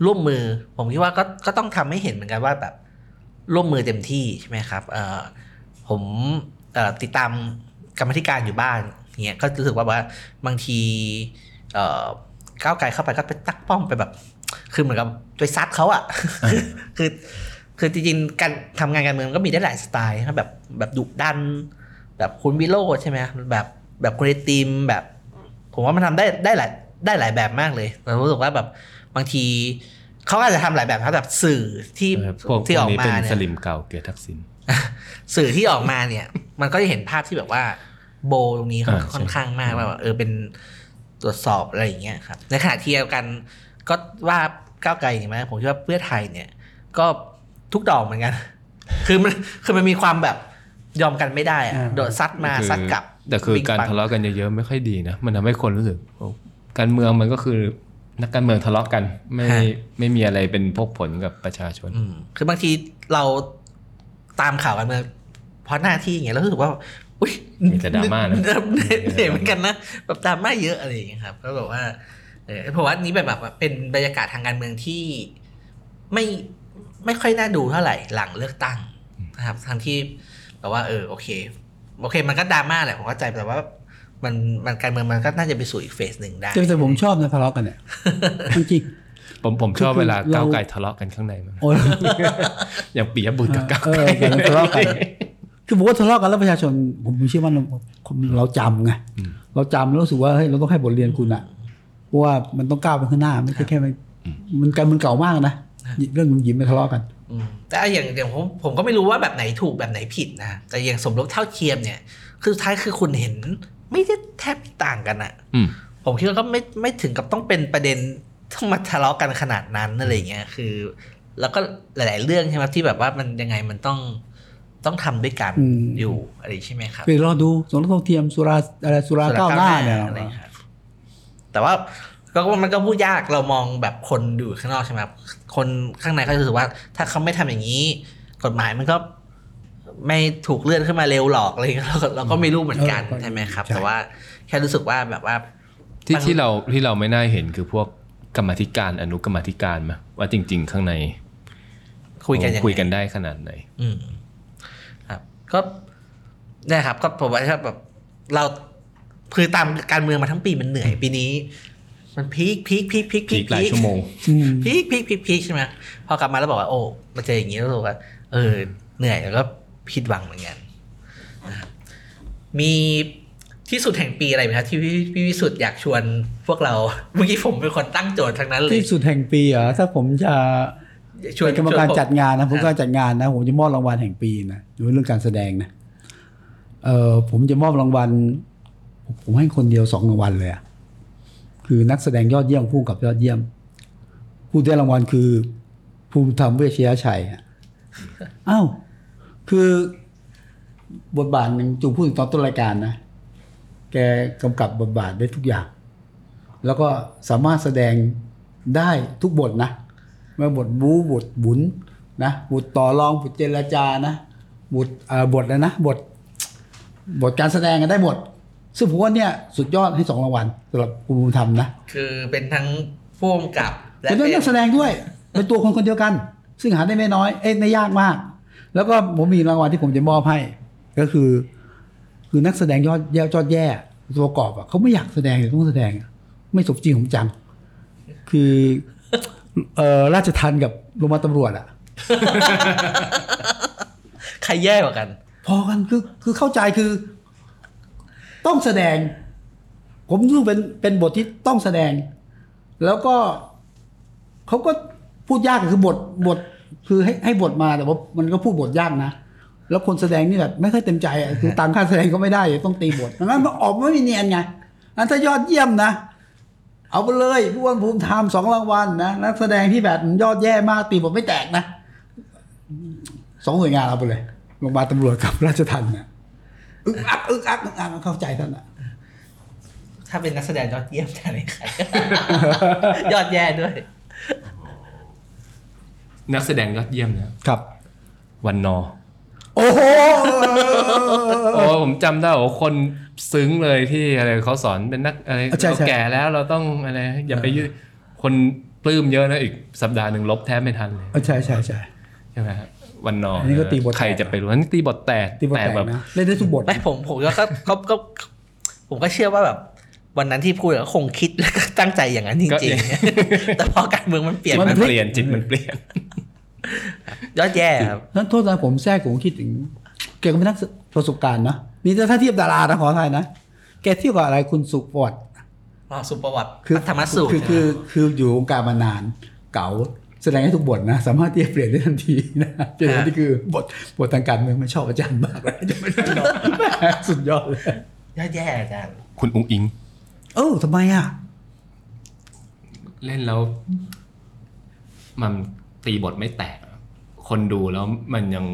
ร่วมมือ ผมคิดว่าก็ก็ต้องทำให้เห็นเหมือนกันว่าแบบร่วมมือเต็มที่ใช่ไหมครับเออผมเอ่อติดตาม กรรมธิการอยู่บ้านเนี่ยก็รู้สึกว่าว่าบางทีเอ่อก้าวไกลเข้าไปก็ไปตักป้อมไปแบบ คือเหมือนกับไปซัดเขาอะคือคือจริงๆการทำงานการเมืองก็มีได้หลายสไตล์นะแบบแบบดุดัน แบบคุณวิโรจน์ใช่ไหมแบบแบบคุณไอติมแบบ ผมว่ามันทำได้ได้หลายได้หลายแบบมากเลยแต่รู้สึกว่าแบบบางทีเขาอาจจะทำหลายแบบครับแบบสื่อที่เออพวกที่พอวอกกนี้มาเป็นเนี่สยลิมเก่าเกียรติทักษิณสื่อที่ออกมาเนี่ย มันก็จะเห็นภาพที่แบบว่า โบตรงนี้ค่อนอ่าใช่ค่อนข้างมากว่าแบบเออเป็นตรวจสอบอะไรอย่างเงี้ยครับในขณะที่เดียวกันก็ว่าก้าวไกลเนี่ยไหมผมคิดว่าเพื่อไทยเนี่ย ก็ทุกดอกเหมือนกัน คือมันคือมันมีความแบบยอมกันไม่ได้อะอ่าโดดซัดมาคือซัดกลับ แต่คือวิ่งการปั่นทะเลาะกันเยอะๆไม่ค่อยดีนะ มันทำให้คนรู้สึกโอ้การเมืองมันก็คือนักการเมืองทะเลาะกัน ไม่ไม่มีอะไรเป็นพกผลกับประชาชนอืมคือบางทีเราตามข่าวกันเมืองเพราะหน้าที่อย่างเงี้ยเรารู้สึกว่า อุ้ยมีแต่ดราม่านะเหนื่อยเหมือนกันนะแบบดราม่าเยอะอะไรอย่างเงี้ยครับก็แบบว่าเออผมว่านี้แบบแบบเป็นบรรยากาศทางการเมืองที่ไม่ไม่ค่อยน่าดูเท่าไหร่หลังเลือกตั้งนะครับทางที่แบบว่า เออโอเค โอเค มันก็ดราม่าแหละผมเข้าใจแต่ว่ามันมันการเมืองมันก็น่าจะไปสู่อีกเฟสหนึ่งได้แต่แต่ผมชอบนะทะเลาะกันเนี่ยจริงผมผมชอบคือเวลาเราก้าวไกลทะเลาะกันข้างในมากๆโอ้ยอย่างปียบุตรกับก้าวเอไกลอการทะเลาะกัน คือผมว่าทะเลาะกันแล้วประชาชน ผมเชื่อว่าเราเราจำไงเราจำแล้วรู้สึกว่าเฮ้ยเราต้องให้บทเรียนคุณอะเพราะว่ามันต้องก้าวไปข้างหน้าไม่ใช่แค่มันมันการมันเก่ามากนะเรื่องหยิมไม่ทะเลาะกันอืมแต่อย่างอย่างผมผมก็ไม่รู้ว่าแบบไหนถูกแบบไหนผิดนะแต่อย่างสมรสเท่าเทียมเนี่ย คือสุดท้ายคือคุณเห็นไม่ได้แทบต่างกันอะอืมผมคิดว่าก็ไม่ไม่ถึงกับต้องเป็นประเด็นต้องมาทะเลาะกันขนาดนั้นอะไรเงี้ยคือ แล้วก็หลาย ๆ เรื่องใช่ไหมที่แบบว่ามันยังไงมันต้อง ต้องทำด้วยกันอืมอยู่อะไรใช่ไหมครับไปรอดูสมรสเท่าเทียมสุราอะไรสุราก้าวหน้าเนี่ยอะไรครับแต่ว่าก็มันก็พูดยากเรามองแบบคนอยู่ข้างนอกใช่ไหมครับคนข้างในเขาจะรู้สึกว่า ถ้าเขาไม่ทำอย่างนี้ กฎหมายมันก็ไม่ถูกเลื่อนขึ้นมาเร็วหรอกอะไรเงี้ยเราก็เราก็ไม่รู้เหมือนกันเออใช่ไหมครับใช่แต่ว่าแค่รู้สึกว่าแบบว่า ที่บางที่เราที่เราไม่น่าเห็นคือพวกกรรมาธิการอนุกรรมาธิการมาว่าจริง ๆ ข้างใน คุยกันยังไงคุยกันได้ขนาดไหนอืมครับ ก็เนี่ยครับ ก็ผมว่าถ้าแบบเราคือตามการเมืองมาทั้งปีมันเหนื่อยปีนี้ มัน peak peak peak peak peak หลายชั่วโมงอืม peak peak peak peak ใช่ไหมพอกลับมาแล้วบอกว่าโอ้มาเจออย่างนี้แล้วรู้สึกว่าเออ เหนื่อยแล้วก็ผิดหวังเหมือนกันนะครับมีที่สุดแห่งปีอะไรไหมครับที่พี่พี่วิสุทธ์อยากชวนพวกเรา เมื่อกี้ผมเป็นคนตั้งโจทย์ทั้งนั้นเลยที่สุดแห่งปีเหรอถ้าผมจะ ชวนเป็นกรรมการชวนผจัดงานนะผมก็จัดงานนะผมจะมอบรางวัลแห่งปีนะดูเรื่องการแสดงนะเออผมจะมอบรางวัล ผมให้คนเดียวสองรางวัลเลยอะคือนักแสดงยอดเยี่ยมผู้กำกับยอดเยี่ยม ผู้ได้รางวัลคือ ภูมิธรรมเวชยชัยอะอ้าวคือบทบาทหนึ่งจูพูดถึงตอนต้นรายการนะ แกกำกับบทบาทได้ทุกอย่าง แล้วก็สามารถแสดงได้ทุกบทนะไม่ ว่าบทบู๊บทบุญนะบทต่อรองบทเจรจานะบทเอ่อบทอะไรนะบทบทการแสดงกันได้หมด ซึ่งผมว่าเนี่ยสุดยอดให้สองรางวัลสำหรับคุณภูมิธรรมนะคือเป็นทั้งผู้กำกับและเป็นเรื่องนักแสดงด้วย เป็นตัวคนคนเดียวกัน ซึ่งหาได้ไม่น้อยเอ้ยไม่ยากมาก แล้วก็ผมมีรางวัลที่ผมจะมอบให้ ก็คือ คือนักแสดงยอดแย่ยอดแย่ตัวประกอบอะเขาไม่อยากแสดงแต่ต้องแสดงอะไม่สมจริงของจังคือ เอ่อราชทันกับโรงพยาบาลตำรวจอะใครแย่กว่ากัน พอกันคือคือเข้าใจคือ ต้องแสดง ผมรู้เป็นเป็นบทที่ต้องแสดง แล้วก็เขาก็พูดยากคือบทบทคือให้ให้บทมาแต่ว่ามันก็พูดบทยากนะ แล้วคนแสดงนี่แบบไม่ค่อยเต็มใจอะคือตามค่าแสดงก็ไม่ได้ต้องตีบทดังนั้นมันออกมาไม่เนียนไงอันถ้ายอดเยี่ยมนะ เอาไปเลยผู้วันภูมิธรรมสองรางวัลนะนักแสดงที่แบบยอดแย่มากตีบทไม่แตกนะสองหน่วยงานเอาไปเลยโรงพยาบาลตำรวจกับราชทัณฑ์นะอึกอักอึกอักอึกอักเข้าใจท่านนะถ้าเป็นนักแสดงยอดเยี่ยมจะเป็นใครยอดแย่ด้วย นักแสดงยอดเยี่ยมนะครับ วันนอ โอ้โหโอ้ผมจำได้โอ้คนซึ้งเลยที่อะไรเขาสอนเป็นนักอะไรใช่เราใช่ แก่แล้วเราต้องอะไรอย่าไปยืดคนปลื้มเยอะนะอีกสัปดาห์หนึ่งลบแทบไม่ทันเลยใช่ใช่ใช่ ใช่ไหมฮะวันนออัอันนี้ก็ตีบทแตก ใครจะไปรู้อันนี้ตีบทแตกที่บทแตกแบบนะเล่นได้ทุกบทไม่ผมผมก็ก็ก็ก็ผมก็เชื่อว่าแบบ วันนั้นที่พูดก็คงคิดแล้วก็ตั้งใจอย่างนั้นจริงๆ แต่พอการเมืองมันเปลี่ยนมัน มันเปลี่ยนจิตมันเปลี่ยน ยอดแย่ครับนั้นโทษนะผมแทรกผมคิดถึงแกก็เป็นนักประสบการณ์นะนี่ถ้าเทียบดารานะขออภัยนะแกเทียบกับอะไรคุณสุประวัติอ๋อสุประวัติคือธรรมสูตรคือคือคืออยู่วงการมานานเก๋าแสดงให้ทุกบทนะ สามารถที่จะเปลี่ยนได้ทันทีนะเปลี่ยนนี่คือบทบททางการเมืองไม่ชอบอาจารย์มากเลยจะไม่ได้หรอกสุดยอดเลยยอดแย่อาจารย์คุณอุ๊งอิ๊ง เออทำไมอะ เล่นแล้ว มัน ตีบทไม่แตกอะคนดูแล้วมันยัง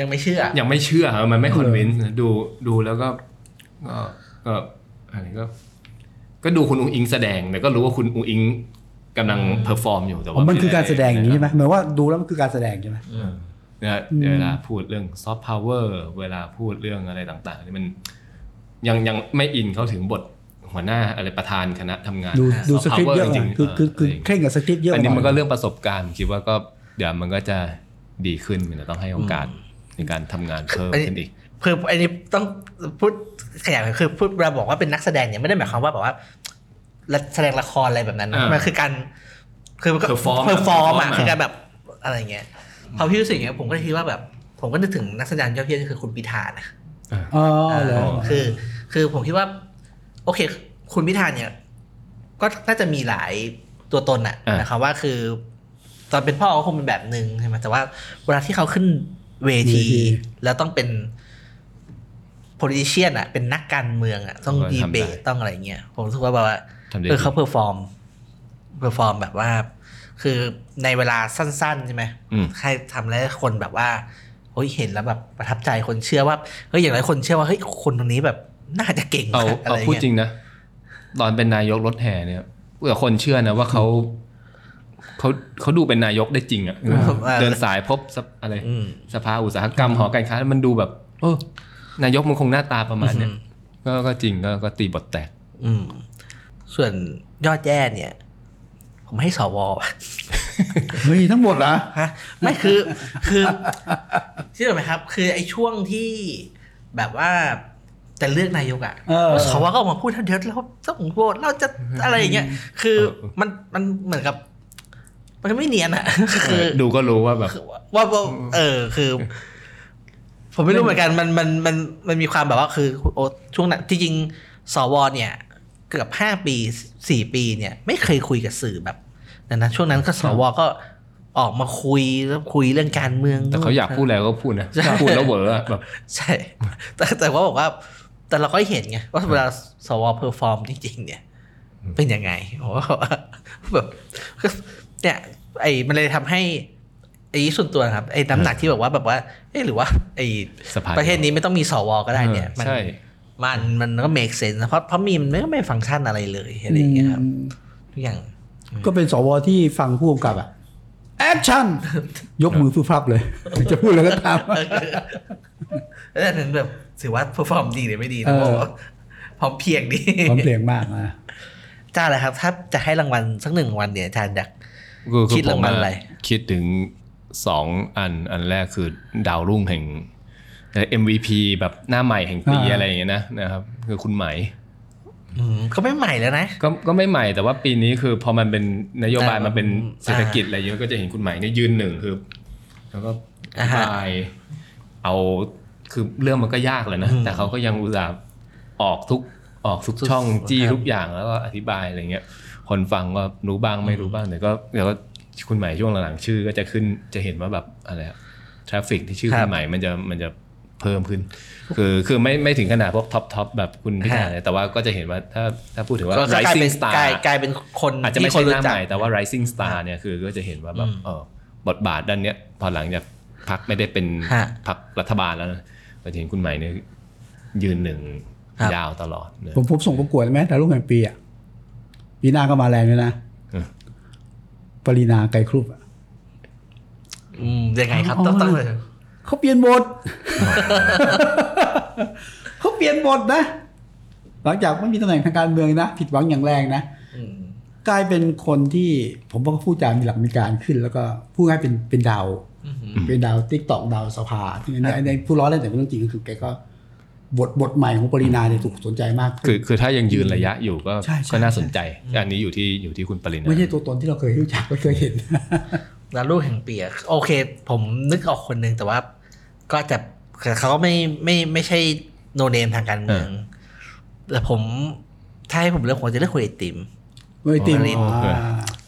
ยังไม่เชื่อ ยังไม่เชื่อครับมันไม่เออ convince ดูดูแล้วก็ก็ก็อะไรก็ ก็ดูคุณอุ๊งอิ๊งแสดงแต่ก็รู้ว่าคุณอุ๊งอิ๊งกำลัง perform อยู่แต่ว่าอ๋อมันคือการแสดงอย่างนี้ใช่ไหมหมายว่าดูแล้วมันคือการแสดงใช่ไหมเนี่ยอืมเวลาพูดเรื่องซอฟต์พาวเวอร์เวลาพูดเรื่องอะไรต่างๆนี่มันยังยังไม่อินเข้าถึงบทหัวหน้าอะไรประธานคณะทำงานดูดู soft สคริปต์เยอะ power จริอะงๆคือคือคือเออเคร่งกับสคริปต์เยอะอันนี้มันก็หยเรื่องประสบการณ์คิดว่าก็ เดี๋ยวมันก็จะดีขึ้นมันจะต้องให้โอกาสในการทำงานเพิ่มขึ้นอีกคืออันนี้ต้องพูดขยายคือพูดเราบอกว่าเป็นนักแสดงเนี่ยไม่ได้หมายความว่าแบบว่าแสดงละครอะไรแบบนั้นนะอ่ามัมันคือการคือมันก็ perform เพอร์ฟอร์มอะ perform คือการแบบอะไรเงี้ยพอพี่รู้สึกอย่างเงี้ยผมก็คิดว่าแบบ ผมก็นึกถึงนักแสดงยอดเยี่ยมก็คือคุณพิธานะอ๋อเหรอคือ คือผมคิดว่า โอเค คุณพิธาเนี่ย ก็น่าจะมีหลายตัวตนอะอ่านนะครับว่าคือต อนเป็นพ่อก็คงเป็นแบบหนึ่งใช่ไหมแต่ว่าเวลาที่เขาขึ้นเวทีเวทีแล้วต้องเป็น politician อะเป็นนักการเมืองอะต้องเขาก็ทำเบได้ดีเบตต้องอะไรเงี้ยผมรู้สึกว่าแบบว่าทำได้เออดีเขา perform perform แบบว่า คือในเวลาสั้นๆใช่ไหมอืมให้ทำแล้วคนแบบว่าเฮ้ยเห็นแล้วแบบประทับใจคนเชื่อว่าเฮ้ยอย่างไรคนเชื่อว่าเฮ้ยคนคนนี้แบบน่าจะเก่งเอามากอะไรเอาพูดเงี้ยจริงนะ ตอนเป็นนายกรถแห่เนี่ยเผื่อคนเชื่อนะว่าเขา เขาเขาดูเป็นนายกได้จริงอะเดินสายพบสภอะไรอืมสภาอุตสาหกรรมหอการค้ามันดูแบบเออนายกมันคงหน้าตาประมาณเนี้ยก็ก็จริงก็ก็ตีบทแตกอืมส่วนยอดแย่เนี่ย ผมให้สวเฮ้ยทั้งหมดเหรอฮะไม่คือคือที่รู้ไหมครับ คือไอ้ช่วงที่แบบว่าจะเลือกนายกอะเออสวก็ออกมาพูดทันเดียวเราต้องโหวตเราจะอะไรอย่างเงี้ย คือเออมันมันเหมือนกับ มันไม่เนียนอะคือดูก็รู้ว่าแบบคือว่าว่าเออคือ ผมไม่รู้เหมือนกันมันมันมันมันมีความแบบว่าคือโอช่วงนั้นจริงๆสวเนี่ย เกือบห้าปีสี่ปีเนี่ย ไม่เคยคุยกับสื่อแบบนั้นนะช่วงนั้นก็สวก็ออกมาคุยแล้วคุยเรื่องการเมือง แต่เขาอยากพูดอะไรก็พูดนะพูดแล้วเหวออะแบบใช่ แต่แต่ว่าบอกว่า แต่เราก็เห็นไงว่าเวลาสว perform จริง ๆ เนี่ย เป็นยังไงผมว่าแบบ เนี่ยไอ้มันเลยทำให้ไอ้ส่วนตัวนะครับไอ้น้ำหนักที่แบบว่าแบบว่าเอ๊ะหรือว่าไอ้สภาประเทศนี้ไม่ต้องมีสวก็ได้เนี่ยออมันใช่มันมันก็ make sense นะเพราะเพราะมีมันไม่ไม่ฟังก์ชันอะไรเลยอะไรอย่างเงี้ยครับทุกอย่างก็เป็นสวที่ฟังผู้กำกับอะ action ยกมือฟูฟับเลย จะพูดอะไรก็ตามแล้วอันนั้นแบบถือว่าเพอร์ฟอร์มดีหรือไม่ดีเอนะอบอกว่าพร้อมเพรียงดีความเพลงมากนะจ้าเลยครับ ถ้าจะให้รางวัลสักหนึ่งรางวัลเนี่ยอาจารย์อยาก คือคิดรางวัลอะไร คิดถึงสองอันอันแรกคือดาวรุ่งแห่ง MVP แบบหน้าใหม่แห่งปีอ่าอะไรอย่างเงี้ยนะนะครับ คือคุณไหมอืมก็ไม่ใหม่แล้วนะก็ก็ไม่ใหม่แต่ว่าปีนี้คือพอมันเป็นนโยบายอ่ามัมันเป็นเศรษฐกิจอะไรเยอะก็จะเห็นคุณใหม่เนี่ยยืนหนึ่งคือ แล้วก็ออ่าฮะเอาคือเรื่องมันก็ยากเลยนะอืมแต่เขาก็ยังอุตส่าห์ออกทุกออกทุกทุกช่องจี้ครับทุกอย่างแล้วก็อธิบายอะไรเงี้ย คนฟังก็รู้บ้างไม่รู้บ้างแต่ก็เดี๋ยวก็คุณไหมช่วงหลังๆชื่อก็จะขึ้นจะเห็นว่าแบบอะไร traffic ที่ชื่อคุณไหมครับมันจะมันจะเพิ่มขึ้น คือคือไม่ไม่ถึงขนาดพวก top top แบบคุณพิธาฮะเลยแต่ว่าก็จะเห็นว่าถ้าถ้าพูดถึงว่าก็กลายเป็ rising star กลายกลายเป็นคนที่คนรู้จักอาจจะไม่ที่คใช่หน้าใหม่แต่ว่า rising star เนี่ยคือก็จะเห็นว่าแบบอืมเออบทบาทด้านเนี้ยพอหลังจากพักไม่ได้เป็นฮะพักรัฐบาลแล้วนะก็จะเห็นคุณใหม่เนี่ยยืนหนึ่งครับยาวตลอดนะผมผมส่งประกวดไหมแต่ลูกแห่งปีอะ ปีหน้าก็มาแรงเลยนะเออปรินาไกรครุบอะอืมยังไงครับอ๋อต้องต้องเลยเขาเปลี่ยนบทเขาเปลี่ยนบทนะ หลังจากไม่มีตำแหน่งทางการเมืองนะ ผิดหวังอย่างแรงนะอืมกลายเป็นคนที่ผมว่าเขาพูดจามีหลักมีการขึ้น แล้วก็พูดง่ายเป็นเป็นดาวอืมเป็นดาว TikTok ดาวสภาที่อันนี้อันนี้พูดล้อเล่นแต่เป็นเรื่องจริงก็คือแกก็ บทบาทใหม่ของปารีณาเนี่ยถูกสนใจมาก คือคือถ้ายังยืนระยะอยู่ก็ใช่ใช่ก็น่าสนใจ อันนี้อยู่ที่อยู่ที่คุณปารีณาไม่ใช่ตัวตนที่เราเคยรู้จักไม่เคยเห็นแล้วลูกแห่งปีอะโอเค ผมนึกออกคนหนึ่งแต่ว่า ก็จะเขาก็ไม่ไม่ไม่ใช่โนเนมทางการเมืองแต่ผมถ้าให้ผมเลือกผมจะเลือกคุณไอติมเว้ยติมอ๋ออ่า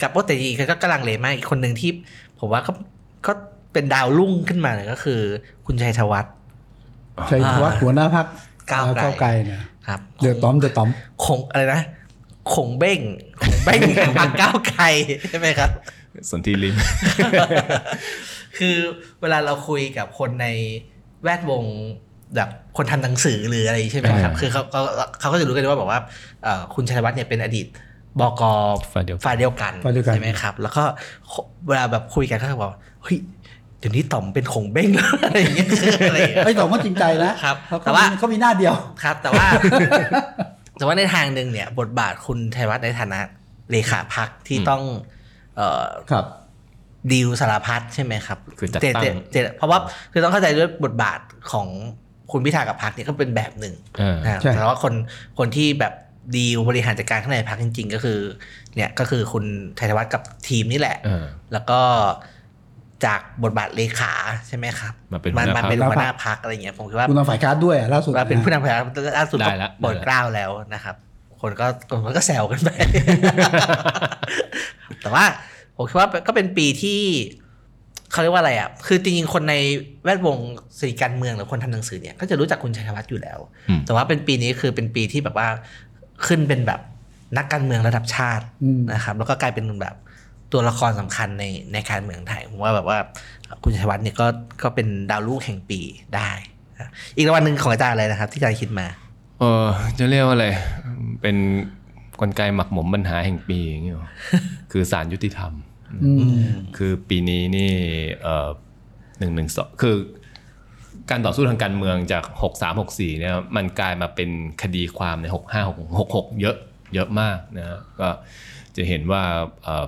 กับโอแต่อีกก็กำลังเลมากอีกคนหนึ่งที่ ผมว่าก็ก็เป็นดาวรุ่งขึ้นมาเลยก็คือ คุณชัยธวัฒน์ ชัยธวัฒน์หัวหน้าพักก้าวไกลก้าวไกลเนี่ยครับเดือดต้อมเดือดต้อมคงอะไรนะคงเบ้งคงเบ้งแห่งพรรคก้าวไกลใช่ไหมครับสนธิลิมคือเวลาเราคุยกับคนในแวดวงแบบคนทำหนังสือหรืออะไรใช่ไหมครับอ่าคือเขาเขาเขาก็จะรู้กันว่าแบบว่าเอ่อคุณชัยวัฒน์เนี่ยเป็นอดีตบกฝ่ายเดียวกันฝ่ายเดียวกันฝ่ายเดียวกันใช่ไหมครับ แล้วก็เวลาแบบคุยกันเขาจะบอกเฮ้ย เดี๋ยวนี้ต่อมเป็นขงเบ้งแล้วอะไรอย่างเงี้ยอะไรอย่างเงี้ย ไอ้ต่อมก็จริงใจนะครับเขแต่ว่า เขามีหน้าเดียว ครับ แต่ว่า แต่ว่าในทางหนึ่งเนี่ย บทบาทคุณชัยวัฒน์ในฐานะเลขาพักที่อืมต้อง เอ่อ ครับ ดีลสารพัดใช่ไหมครับคือจัดเจตั้งเจเจเพราะว่าคือต้องเข้าใจด้วยบทบาทของคุณพิธากับพรรคเนี่ยก็เป็นแบบหนึ่งเออ นะครับใช่ แต่ว่าคนคนที่แบบดีลบริหารจัดการข้างในพรรคจริง ๆ ก็คือ เนี่ยก็คือคุณชัยธวัฒน์กับทีมนี่แหละ เออ แล้วก็ จากบทบาทเลขาใช่ไหมครับมาเป็นมันหัวหน้ามาเป็นพรรคหัวหน้าพรรคอะไรอย่างเงี้ยผมคิดว่าคุณนำฝ่ายค้านด้วยอะล่าสุดเราเป็นผู้นำพรรคล่าสุดได้ก็ละโปรดได้ละเกล้าแล้วนะครับ คนก็คนก็แซวกันไป แต่ว่าผมคิดว่าก็เป็นปีที่เขาเรียกว่าอะไรอะ คือจริงๆ คนในแวดวงสื่อการเมืองหรือคนทำหนังสือเนี่ย ก็จะรู้จักคุณชัยวัฒน์อยู่แล้วอืมแต่ว่าเป็นปีนี้คือเป็นปีที่แบบว่าขึ้นเป็นแบบนักการเมืองระดับชาติอืมนะครับ แล้วก็กลายเป็นแบบ ตัวละครสำคัญในในการเมืองไทยผมว่าแบบว่าคุณชัยวัฒน์เนี่ยก็ก็เป็นดาวลูกแห่งปีได้นะอีกรางวัลหนึ่งของอาจารย์เลยนะครับ ที่อาจารย์คิดมาเออจะเรียกว่าอะไรเป็นกลไกหมักหมมปัญหาแห่งปีอย่างเงี้ยหรอคือศาลยุติธรรมอืมคือปีนี้นี่เออหนึ่งหนึ่งสองคือการต่อสู้ทางการเมืองจากหกสามหกสี่เนี่ยมันกลายมาเป็นคดีความในหกห้าหกหกหกเยอะเยอะมากนะฮะก็จะเห็นว่าเอ่อ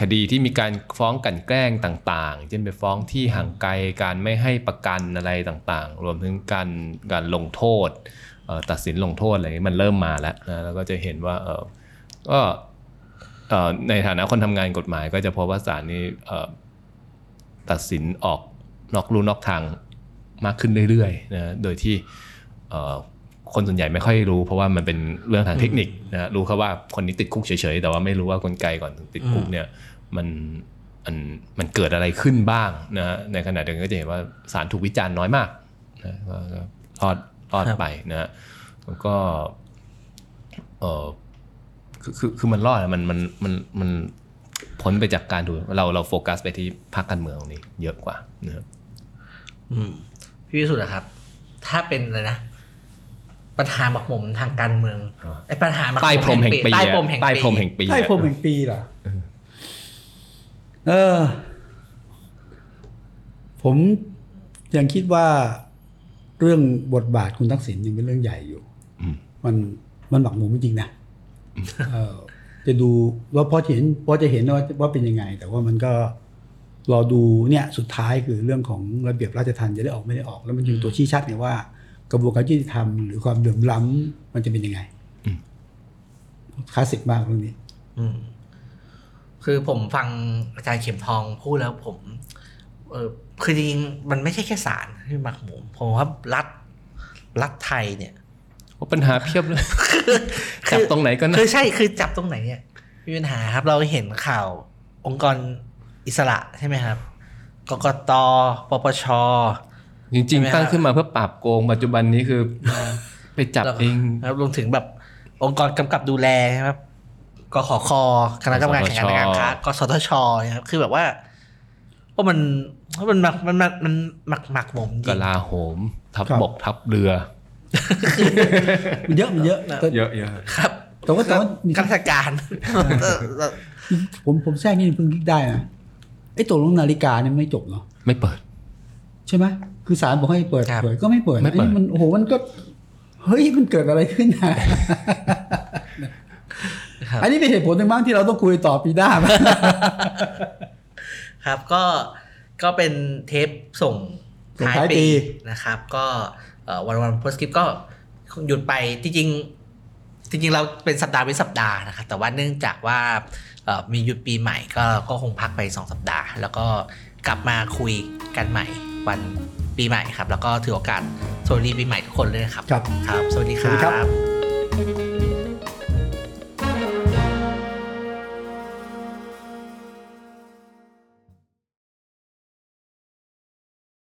คดีที่มีการฟ้องกันแกล้งต่างๆ เช่นไปฟ้องที่ห่างไกลการไม่ให้ประกันอะไรต่างๆ รวมถึงการการลงโทษตัดสินลงโทษอะไรนี้มันเริ่มมาแล้วนะแล้วก็จะเห็นว่าเออก็ในฐานะคนทำงานกฎหมาย ก็จะพบว่าศาลนี้ตัดสินออกนอกลู่นอกทางมากขึ้นเรื่อยๆนะโดยที่ คนส่วนใหญ่ไม่ค่อยรู้ เพราะว่ามันเป็นเรื่องทางเทคนิคนะรู้แค่ว่าคนนี้ติดคุกเฉยๆ แต่ว่าไม่รู้ว่ากลไกก่อนถึงติดคุกเนี่ยมันมันมันเกิดอะไรขึ้นบ้างนะในขณะเดียวกันก็จะเห็นว่าศาลถูกวิจารณ์น้อยมากนะก็ก็รอดรอดครับไปนะแล้วก็เออคือคือคือมันรอดอะมันมันมันมันพ้นไปจากการดูเราเราโฟกัสไปที่ภาคการเมืองตรงนี้ เยอะกว่านะครับอืมพี่วิสุทธ์นะครับ ถ้าเป็นอะไรนะ ปัญหาหมักหมมทางการเมืองไอ้ปัญหาหมักหมใต้พรมแห่งปีใต้อะพรมแห่งปีใต้พรมแห่งปีใช่อะผมแห่งปีเหรอเออ ผมยังคิดว่าเรื่องบทบาทคุณทักษิณยังเป็นเรื่องใหญ่อยู่อืมมันมันหมักหมมจริงๆนะเออจะดูว่าพอจะเห็นพอจะเห็นว่าว่าเป็นยังไง แต่ว่ามันก็รอดูเนี่ยสุดท้ายคือเรื่องของระเบียบราชทัณฑ์จะได้ออกไม่ได้ออก แล้วมันเป็นตัวชี้ชัดเนี่ยว่า กระบวนการยุติธรรมหรือความเหลื่อมล้ำมันจะเป็นยังไงอืมคลาสสิกมากเรื่องนี้อืมคือผมฟังอาจารย์เข็มทองพูดแล้วผม เออคือจริงๆมันไม่ใช่แค่สารที่หมักหมมผมว่ารัฐรัฐไทยเนี่ยโอ้ปัญหาเพียบเลยจับตรงไหนก็นะคือใช่คือจับตรงไหนเนี่ยมีปัญหาครับ เราเห็นข่าวองค์กรอิสระใช่ไหมครับกกตปปช จริงใช่ไหมๆตั้งครับขึ้นมาเพื่อปราบโกงปัจจุบันนี้คือไปจับแล้วก็เองครับรวมถึงแบบองค์กรกำกับดูแลครับกขคคณะกรรมการแข่งขันการค้ากสทชนะครับคือแบบว่าว่ามันมันหมักมันหมักมันหมักหมักหมมจกริงลาโหม ทัพครับบกทัพเรือมันเยอะมันเยอะแต่เยอะเยอะครับ แต่ว่าแต่ว่าข้าราชการผมผมแทรกนี่เพิ่งคิดได้นะไอ้ตกลงนาฬิกาเนี่ยไม่จบเนาะไม่เปิด ใช่ไหม คือศาลบอกให้เปิดครับเปิดก็ไม่เปิดไม่เปิดอ้มันโอ้โหมันก็ เฮ้ยมันเกิดอะไรขึ้นนะครับอันนี้เป็นเหตุผลหนึ่งบ้างที่เราต้องคุยต่อปีหน้าครับก็ก็เป็นเทปส่งส่งท้ายปีนะครับ ก็เอ่อวันวันโพสคลิปก็หยุดไปจริงๆจริงๆเราเป็นสัปดาห์เป็นสัปดาห์นะครับแต่ว่าเนื่องจากว่าเอ่อมีหยุดปีใหม่ก็ก็คงพักไป 2 สัปดาห์ แล้วก็กลับมาคุยกันใหม่ วันปีใหม่ครับ แล้วก็ถือโอกาสสวัสดีปีใหม่ทุกคนเลยนะครับ ครับ ครับ สวัสดีคสวัสดีครัรับบ